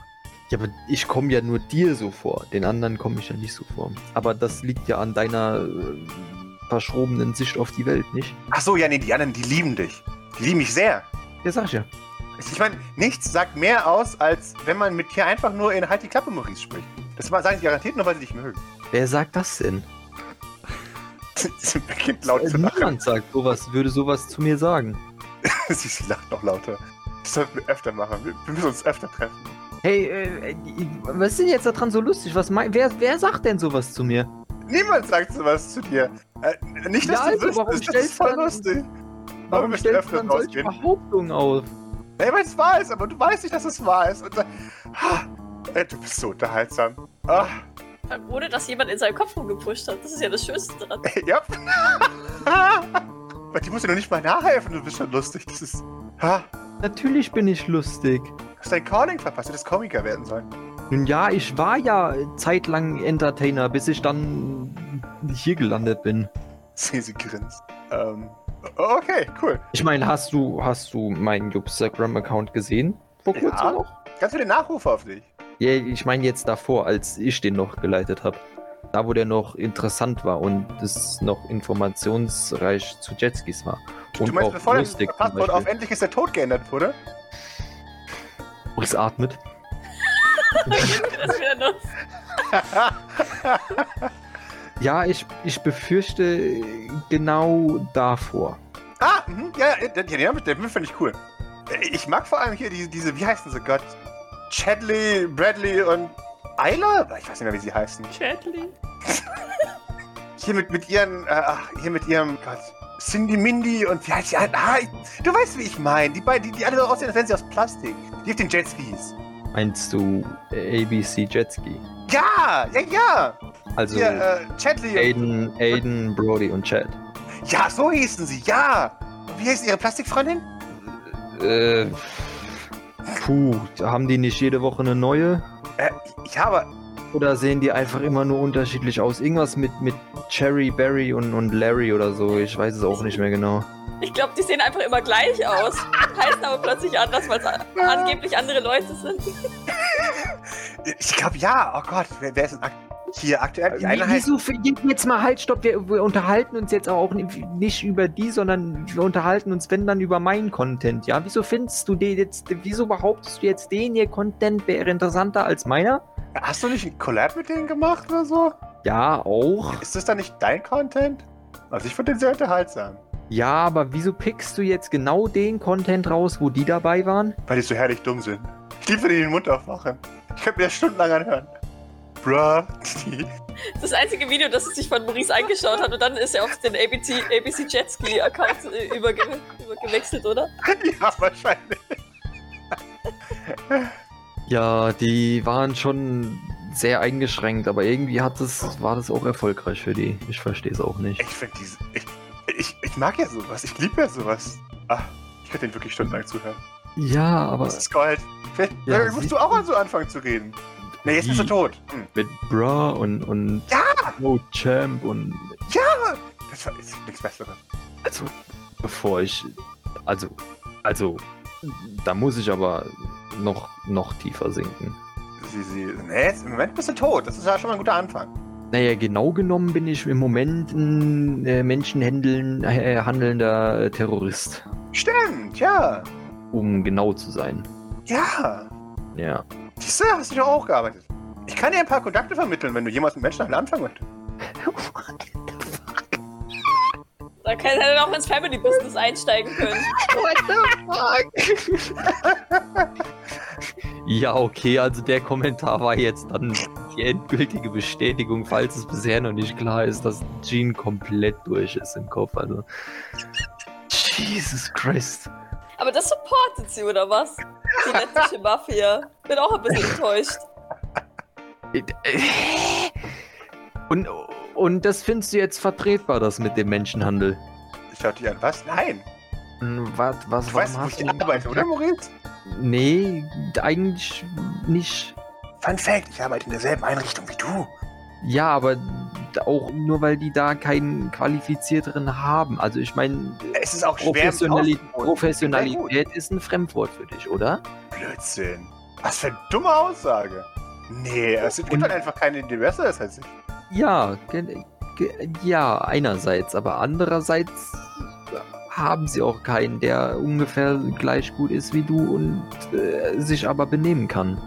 Ja, aber ich komme ja nur dir so vor. Den anderen komme ich ja nicht so vor. Aber das liegt ja an deiner äh, verschrobenen Sicht auf die Welt, nicht? Ach so, ja, nee, die anderen, die lieben dich. Die lieben mich sehr. Ja, sag ich ja. Ich meine, nichts sagt mehr aus, als wenn man mit dir einfach nur in Halt die Klappe Maurice spricht. Das sagen sie garantiert nur, weil sie dich mögen. Wer sagt das denn? sie beginnt laut zu lachen. Niemand sagt sowas, würde sowas zu mir sagen. (laughs) sie, lacht noch lauter. Das sollten wir öfter machen. Wir, wir müssen uns öfter treffen. Hey, äh, äh, was ist denn jetzt daran so lustig? Was mein, wer, wer sagt denn sowas zu mir? Niemand sagt sowas zu dir. Äh, nicht, dass Ja, du also, warum wüsstest, das ist voll lustig. Warum wir müssen stellst du dann solche. Behauptungen auf? Ja, weil es wahr ist, aber du weißt nicht, dass es wahr ist. Und, äh, ah, äh, du bist so unterhaltsam. Ah, Ohne dass jemand in seinen Kopf rumgepusht hat. Das ist ja das Schönste dran. ja. (laughs) Aber die muss dir noch nicht mal nachhelfen, du bist schon lustig. Das ist. Ah, Natürlich bin ich lustig. du hast dein Calling verpasst, du hättest Komiker werden sollen. Nun ja, ich war ja zeitlang Entertainer, bis ich dann hier gelandet bin. (laughs) Sie, sie grinst. Ähm, okay, cool. Ich meine, hast du, hast du meinen Instagram-Account gesehen? Vor Ja. kurzem noch? Ganz viele Nachrufe auf dich. Ja, ich meine jetzt davor, als ich den noch geleitet habe. Da, wo der noch interessant war und es noch informationsreich zu Jetskis war. Und du meinst, bevor lustig zum Passwort auf endlich ist der Tod geändert wurde? Es atmet. (laughs) Das wieder los. (laughs) Ja, ich, ich befürchte genau davor. Ah, mhm, ja, ja, den, den, den, den finde ich cool. Ich mag vor allem hier diese, diese wie heißen sie Gott? Chadley, Bradley und Isla? Ich weiß nicht mehr, wie sie heißen. Chadley. (laughs) Hier mit, mit ihren, äh, ach, hier mit ihrem, Gott, Cindy Mindy und wie heißt die? Ah, ich- du weißt, wie ich meine. Die beiden, die, die alle so aussehen, als wären sie aus Plastik. Die auf den Jetskis. Meinst du ABC Jetski? Ja, ja, ja. Also Hier, äh, Chatley. Aiden, Aiden, Brody und Chad. Ja, so hießen sie, ja. Wie heißt ihre Plastikfreundin? Äh, puh, haben die nicht jede Woche eine neue? Äh, ja, aber Oder sehen die einfach immer nur unterschiedlich aus? Irgendwas mit, mit Cherry, Barry und, und Larry oder so. Ich weiß es auch nicht mehr genau. Ich glaube, die sehen einfach immer gleich aus. Heißen aber plötzlich anders, weil es angeblich andere Leute sind. ich glaube, ja. Oh Gott, wer, wer ist denn hier aktuell? Die eine Wie- heißt... Wieso jetzt mal halt, stopp, wir, wir unterhalten uns jetzt auch ni- nicht über die, sondern wir unterhalten uns, wenn dann über meinen Content, ja? Wieso findest du den jetzt, wieso behauptest du jetzt, den hier Content wäre interessanter als meiner? Hast du nicht ein Collab mit denen gemacht oder so? Ja, auch. Ist das dann nicht dein Content? Also ich finde den sehr unterhaltsam. Ja, aber wieso pickst du jetzt genau den Content raus, wo die dabei waren? Weil die so herrlich dumm sind. Ich liebe, den Mund aufmachen. Ich könnte mir das stundenlang anhören. Bruh. Das einzige Video, das sich von Maurice angeschaut hat und dann ist er auf den ABC, ABC Jetski Account äh, überge übergewechselt, oder? (laughs) ja, wahrscheinlich. Ja, die waren schon sehr eingeschränkt, aber irgendwie hat das, war das auch erfolgreich für die. Ich verstehe es auch nicht. Ich finde diese. Ich, ich, ich mag ja sowas. Ich liebe ja sowas. Ah, ich könnte den wirklich stundenlang zuhören. Ja, aber Das ist Gold. Vielleicht Ja, äh, musst du auch mal so anfangen zu reden. Ne, jetzt bist du tot. Hm. mit Bra und, und Ja! Oh Champ und Das war ist nichts Besseres. also bevor ich also also da muss ich aber noch noch tiefer sinken. Sie, sie, nee, jetzt, im Moment bist du tot. Das ist ja schon mal ein guter Anfang. Naja, genau genommen bin ich im Moment ein äh, Menschenhändeln, äh, Terrorist, Stimmt, ja. um genau zu sein. Ja. Ja. Siehst du, hast du doch auch gearbeitet. Ich kann dir ein paar Kontakte vermitteln, wenn du jemals mit Menschenhandel anfangen möchtest. Da kann er dann auch ins Family Business einsteigen können. Ja, okay, also der Kommentar war jetzt dann die endgültige Bestätigung, falls es bisher noch nicht klar ist, dass Gene komplett durch ist im Kopf. Also. Jesus Christ. Aber das supportet sie, oder was? Die lettische Mafia. Bin auch ein bisschen enttäuscht. (laughs) Und, und das findest du jetzt vertretbar, das mit dem Menschenhandel? Ich dich an. Was? Nein. Hm, Was, was, Du weißt, wo ich arbeite, oder, Moritz? Nee, eigentlich nicht. Fun Fact, ich arbeite in derselben Einrichtung wie du. Ja, aber auch nur, weil die da keinen qualifizierteren haben. Also ich meine, Es ist auch schwer. Professionali. Professionalität ist ein Fremdwort für dich, oder? Blödsinn. Was für eine dumme Aussage. Nee, es gibt Und- halt einfach keine, die besser ist als ich. Ja, ja, einerseits, aber andererseits haben sie auch keinen, der ungefähr gleich gut ist wie du und äh, sich aber benehmen kann.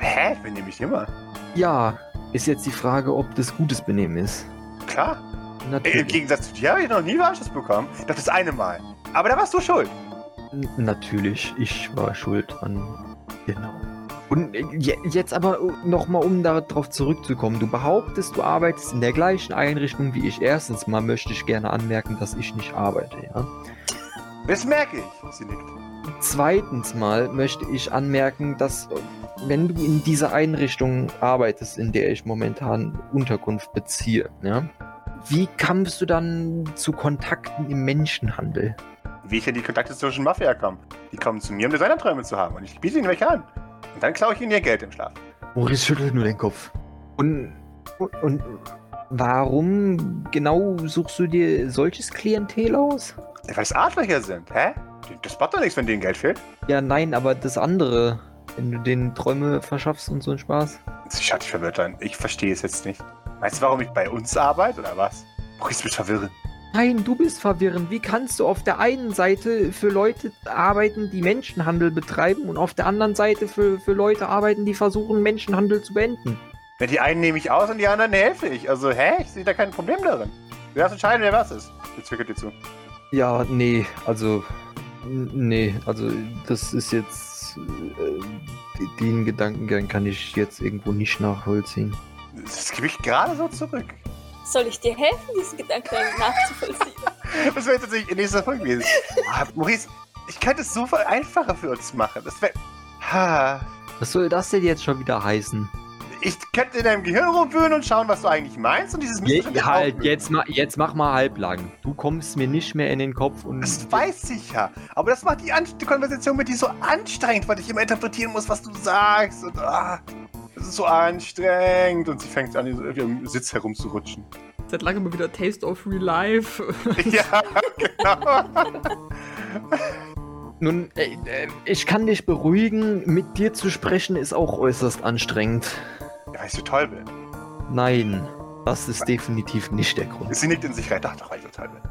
Hä? Ich benehme mich immer. Ja, ist jetzt die Frage, ob das gutes Benehmen ist. Klar. Ey, Im Natürlich. Gegensatz zu dir habe ich noch nie Warschuss bekommen. Doch das eine Mal. Aber da warst du schuld. N- Natürlich, ich war schuld an. Genau. Und äh, je- jetzt aber nochmal, um darauf zurückzukommen. Du behauptest, du arbeitest in der gleichen Einrichtung wie ich. Erstens mal möchte ich gerne anmerken, dass ich nicht arbeite, ja. Das merke ich. Sie nickt. Zweitens mal möchte ich anmerken, dass äh, wenn du in dieser Einrichtung arbeitest, in der ich momentan Unterkunft beziehe, ja, wie kamst du dann zu Kontakten im Menschenhandel? Wie ich in die Kontakte zur deutschen Mafia komme. Die kommen zu mir, um Designerträume zu haben. Und ich biete ihnen welche an. Und dann klaue ich ihnen ihr Geld im Schlaf. Maurice schüttelt nur den Kopf. Und, und, und warum genau suchst du dir solches Klientel aus? Ja, Weil es Arschlöcher sind, hä? Das macht doch nichts, wenn denen Geld fehlt. Ja, nein, aber das andere, wenn du den Träume verschaffst und so einen Spaß. Sie schaut dich verwirrt an. Ich verstehe es jetzt nicht. Weißt du, warum ich bei uns arbeite oder was? Maurice, mich verwirren. Nein, du bist verwirrend. Wie kannst du auf der einen Seite für Leute arbeiten, die Menschenhandel betreiben und auf der anderen Seite für, für Leute arbeiten, die versuchen, Menschenhandel zu beenden? Ja, die einen nehme ich aus und die anderen helfe ich. Also, hä? Ich sehe da kein Problem darin. Du darfst entscheiden, wer was ist. Jetzt zwickert dir zu. Ja, nee, also. Nee, also das ist jetzt. Äh, den Gedankengang kann ich jetzt irgendwo nicht nachvollziehen. Das gebe ich gerade so zurück. Soll ich dir helfen, diesen Gedanken nachzuvollziehen? (laughs) Das wäre tatsächlich in nächster Folge gewesen. Ah, Maurice, ich könnte es so viel einfacher für uns machen. Das wäre. Ha. Was soll das denn jetzt schon wieder heißen? Ich könnte in deinem Gehirn rumwühlen und schauen, was du eigentlich meinst und dieses Je, halt, jetzt, ma, jetzt mach mal halblang. Du kommst mir nicht mehr in den Kopf und. Das weiß ich ja. Aber das macht die, An die Konversation mit dir so anstrengend, weil ich immer interpretieren muss, was du sagst. Und ah, das ist so anstrengend. Und sie fängt an, auf ihrem Sitz herumzurutschen. Seit langem mal wieder Taste of Real Life. (laughs) ja, genau. (laughs) Nun, äh, äh, ich kann dich beruhigen, mit dir zu sprechen ist auch äußerst anstrengend. Weil ich so toll bin. Nein, das ist definitiv nicht der Grund. Sie nickt in sich rein. Ach, doch, weil ich so toll bin.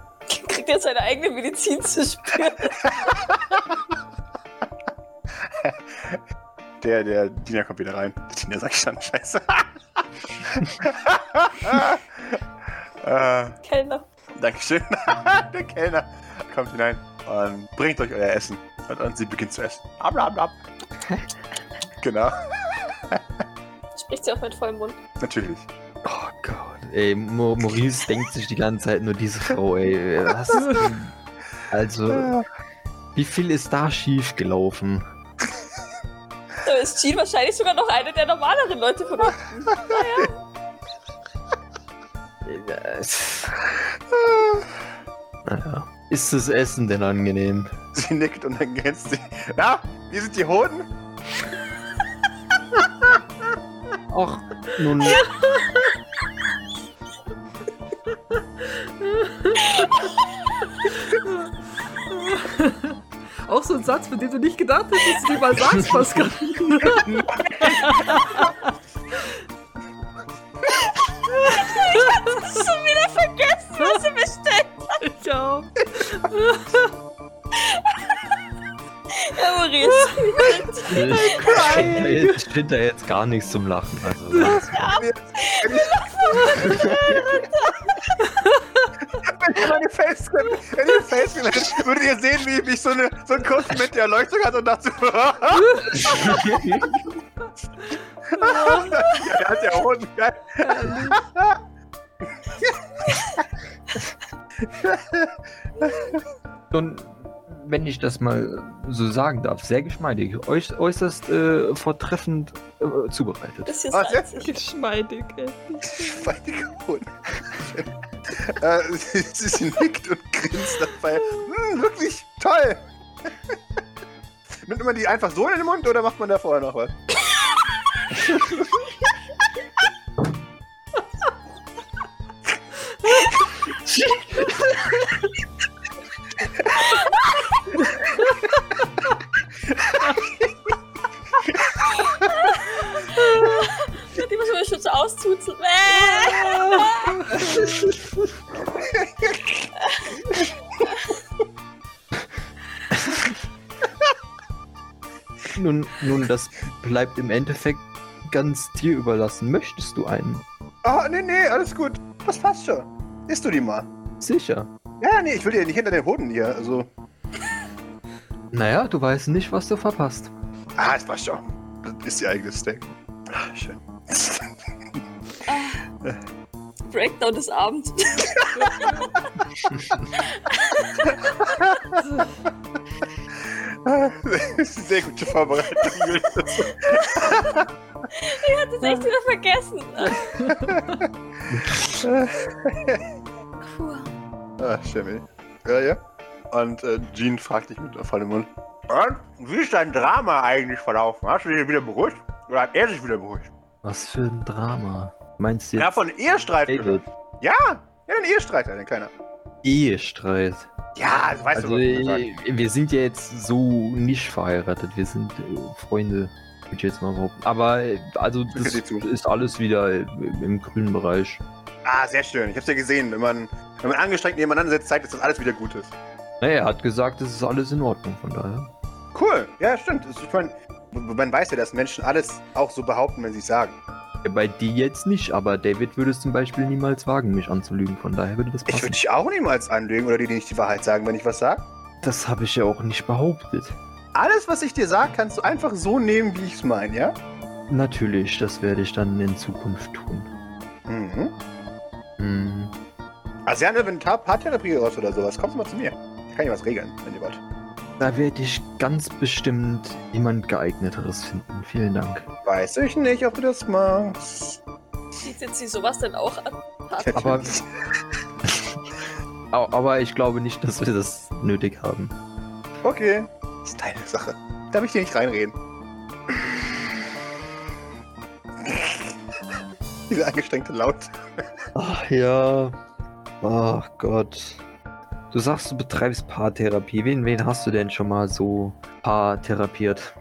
Kriegt jetzt seine eigene Medizin zu spüren. (laughs) Der, der Diener kommt wieder rein. Der Diener sagt schon, scheiße. (laughs) äh, Kellner. Dankeschön. (laughs) der Kellner kommt hinein und bringt euch euer Essen. Und, und sie beginnt zu essen. Ab, ab, ab. genau, Spricht sie auch mit vollem Mund. natürlich. Oh Gott, ey, Mo Maurice denkt sich die ganze Zeit nur diese Frau, ey. Was? (laughs) Also, wie viel ist da schief gelaufen? Da ist Jean wahrscheinlich sogar noch eine der normaleren Leute von unten. Naja. Ist das Essen denn angenehm? Sie nickt und dann grinst sie. Na, wie sind die Hoden? Ach, nun. (laughs) Auch so ein Satz, von dem du nicht gedacht hast, dass du dir mal sagst, Pascal. Schon wieder vergessen, was sie bestellt. Ich auch. (laughs) Ja, Maurice. Ich, ich finde da jetzt gar nichts zum Lachen. Also, Wenn ihr meine Facecam, wenn ihr Facecam hättet, würdet ihr sehen, wie mich so, eine, so einen kurzen Moment der Erleuchtung hat und dachte, (laughs) der hat ja Hoden, geil. Nun, wenn ich das mal so sagen darf, sehr geschmeidig, äuß äußerst äh, vortreffend äh, zubereitet. Bisschen Was jetzt? salzig. Geschmeidig, ey. Hoden. (laughs) äh, sie, (laughs) sie nickt und grinst dabei. Hm, wirklich toll. (laughs) Nimmt man die einfach so in den Mund oder macht man da vorher noch was? Nun, das bleibt im Endeffekt ganz dir überlassen. Möchtest du einen? Ah, nee, nee, alles gut. Das passt schon. Isst du die mal? Sicher. Ja, nee, ich will dir nicht hinter den Hoden hier. Also. Naja, du weißt nicht, was du verpasst. Ah, es passt schon. Das ist ihr eigenes Steak. Ah, schön. Breakdown des Abends. (laughs) (laughs) Sehr gute Vorbereitung. Julius. Ich hatte es echt wieder vergessen. Puh. ah, Schimmel. Ja, ja. Und äh, Jean fragt dich mit vollem Mund. Und? Wie ist dein Drama eigentlich verlaufen? Hast du dich wieder beruhigt? Oder hat er sich wieder beruhigt? Was für ein Drama. Meinst du Ja, jetzt von Ehestreit. Ja, ja, ein Ehestreit, ein kleiner. Ehestreit? Ja, du weißt Also, du, äh, wir sind ja jetzt so nicht verheiratet. Wir sind äh, Freunde, würde ich jetzt mal behaupten. Aber, äh, also, das ist alles wieder äh, im grünen Bereich. Ah, sehr schön. Ich hab's ja gesehen. Wenn man, wenn man angestrengt nebeneinander sitzt, zeigt, dass das alles wieder gut ist. Naja, er hat gesagt, es ist alles in Ordnung, von daher. Cool. Ja, stimmt. Ich mein, man weiß ja, dass Menschen alles auch so behaupten, wenn sie es sagen. Ja, Bei dir jetzt nicht, aber David würde es zum Beispiel niemals wagen, mich anzulügen. Von daher würde das Ich passen. würde dich auch niemals anlügen oder dir nicht die Wahrheit sagen, wenn ich was sage. Das habe ich ja auch nicht behauptet. Alles, was ich dir sage, kannst du einfach so nehmen, wie ich es meine, ja? Natürlich, das werde ich dann in Zukunft tun. Mhm. Hm. Also, ja, wenn ein Paartherapie raus oder sowas, kommt mal zu mir. Da kann ich was regeln, wenn ihr wollt. Da werde ich ganz bestimmt jemand geeigneteres finden. Vielen Dank. Weiß ich nicht, ob du das magst. Bietet sie sowas denn auch an? Aber, (laughs) aber ich glaube nicht, dass wir das nötig haben. Okay. Das ist deine Sache. Darf ich dir nicht reinreden? (laughs) Dieser angestrengte Laut. Ach ja. Ach Gott. Du sagst, du betreibst Paartherapie. Wen, wen hast du denn schon mal so paartherapiert?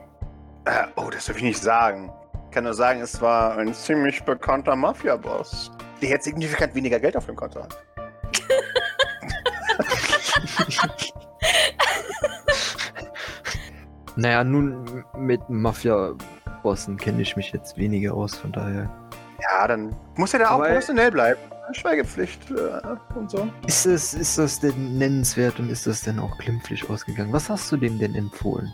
Äh, oh, das darf ich nicht sagen. Ich kann nur sagen, es war ein ziemlich bekannter Mafia-Boss. Der jetzt signifikant weniger Geld auf dem Konto hat. (laughs) Naja, nun mit Mafia-Bossen kenne ich mich jetzt weniger aus, von daher. Ja, dann muss er da auch professionell bleiben. Schweigepflicht äh, und so. Ist das, ist das denn nennenswert und ist das denn auch glimpflich ausgegangen? Was hast du dem denn empfohlen?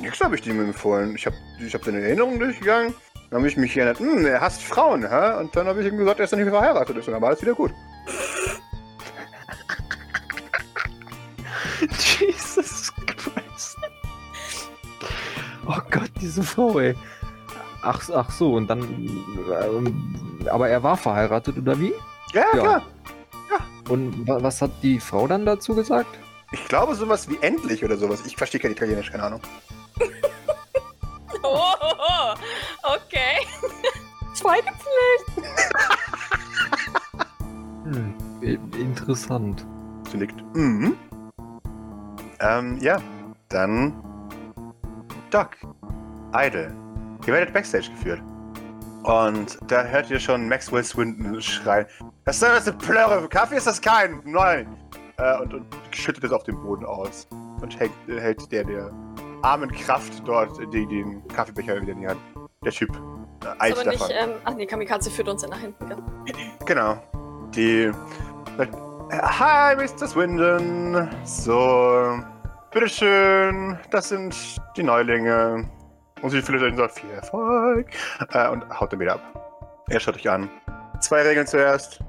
Nix habe ich dem empfohlen. Ich habe ich hab seine Erinnerungen durchgegangen. Dann habe ich mich erinnert, hm, er hasst Frauen, hä? Und dann habe ich ihm gesagt, er ist noch nicht verheiratet ist. Und dann war alles wieder gut. (laughs) Jesus Christ. Oh Gott, diese Frau, ey. Ach, ach so, und dann. Ähm, aber er war verheiratet, oder wie? Ja, Ja. klar. Und wa was hat die Frau dann dazu gesagt? Ich glaube sowas wie endlich oder sowas. Ich verstehe kein Italienisch, keine Ahnung. Oh, okay. (laughs) Schweigepflicht. Hm, interessant. Sie nickt. Mhm. Ähm, ja. Dann. Doc. Idle. Ihr werdet Backstage geführt. Und da hört ihr schon Maxwell Swinton schreien. Das eine Plörre? Kaffee ist das kein? Nein. Äh, und, und schüttet es auf den Boden aus. Und hält, hält der, der armen Kraft dort die, den Kaffeebecher wieder in die Hand. Der Typ äh, eilt Ist aber nicht, davon. ähm, ach nee, Kamikaze führt uns ja nach hinten. Gell? Genau. Die. Äh, Hi, Mr. Swindon. So. Bitteschön. Das sind die Neulinge. Und sie fühlt euch sagt, viel Erfolg. Äh, und haut dann wieder ab. Er schaut euch an. Zwei Regeln zuerst.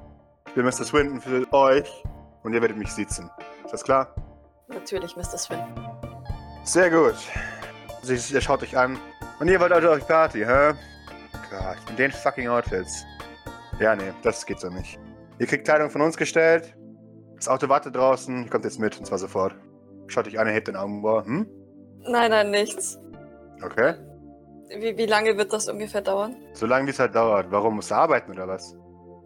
Ich bin Mr. Swindon für euch. Und ihr werdet mich sitzen. Ist das klar? Natürlich, Mr. Swin. Sehr gut. Sie, er schaut euch an. Und ihr wollt heute euch Party, hä? Gott, in den fucking Outfits. Ja, nee, das geht so nicht. Ihr kriegt Kleidung von uns gestellt. Das Auto wartet draußen. Ihr kommt jetzt mit, und zwar sofort. Schaut euch an, er hebt den Augenbrauen. Hm? Nein, nein, nichts. Okay. Wie, wie lange wird das ungefähr dauern? So lange wie es halt dauert. Warum? Musst du arbeiten oder was?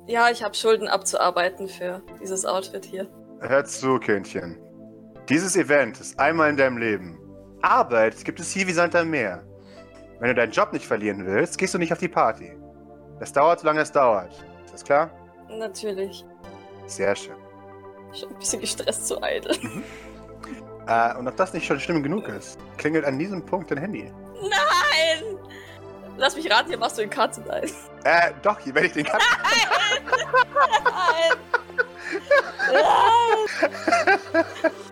Ja, ich habe Schulden abzuarbeiten für dieses Outfit hier. Hört zu, Kindchen. Dieses Event ist einmal in deinem Leben. Arbeit gibt es hier wie Sand am Meer. Wenn du deinen Job nicht verlieren willst, gehst du nicht auf die Party. Das dauert, solange es dauert. Ist das klar? Natürlich. Sehr schön. Schon ein bisschen gestresst zu eitel. Äh, und ob das nicht schon schlimm genug ist, klingelt an diesem Punkt dein Handy. Nein! Lass mich raten, hier machst du den Katzen ein. Äh, doch, hier werde ich den Katzen. Nein! (laughs) Nein! (laughs) Nein!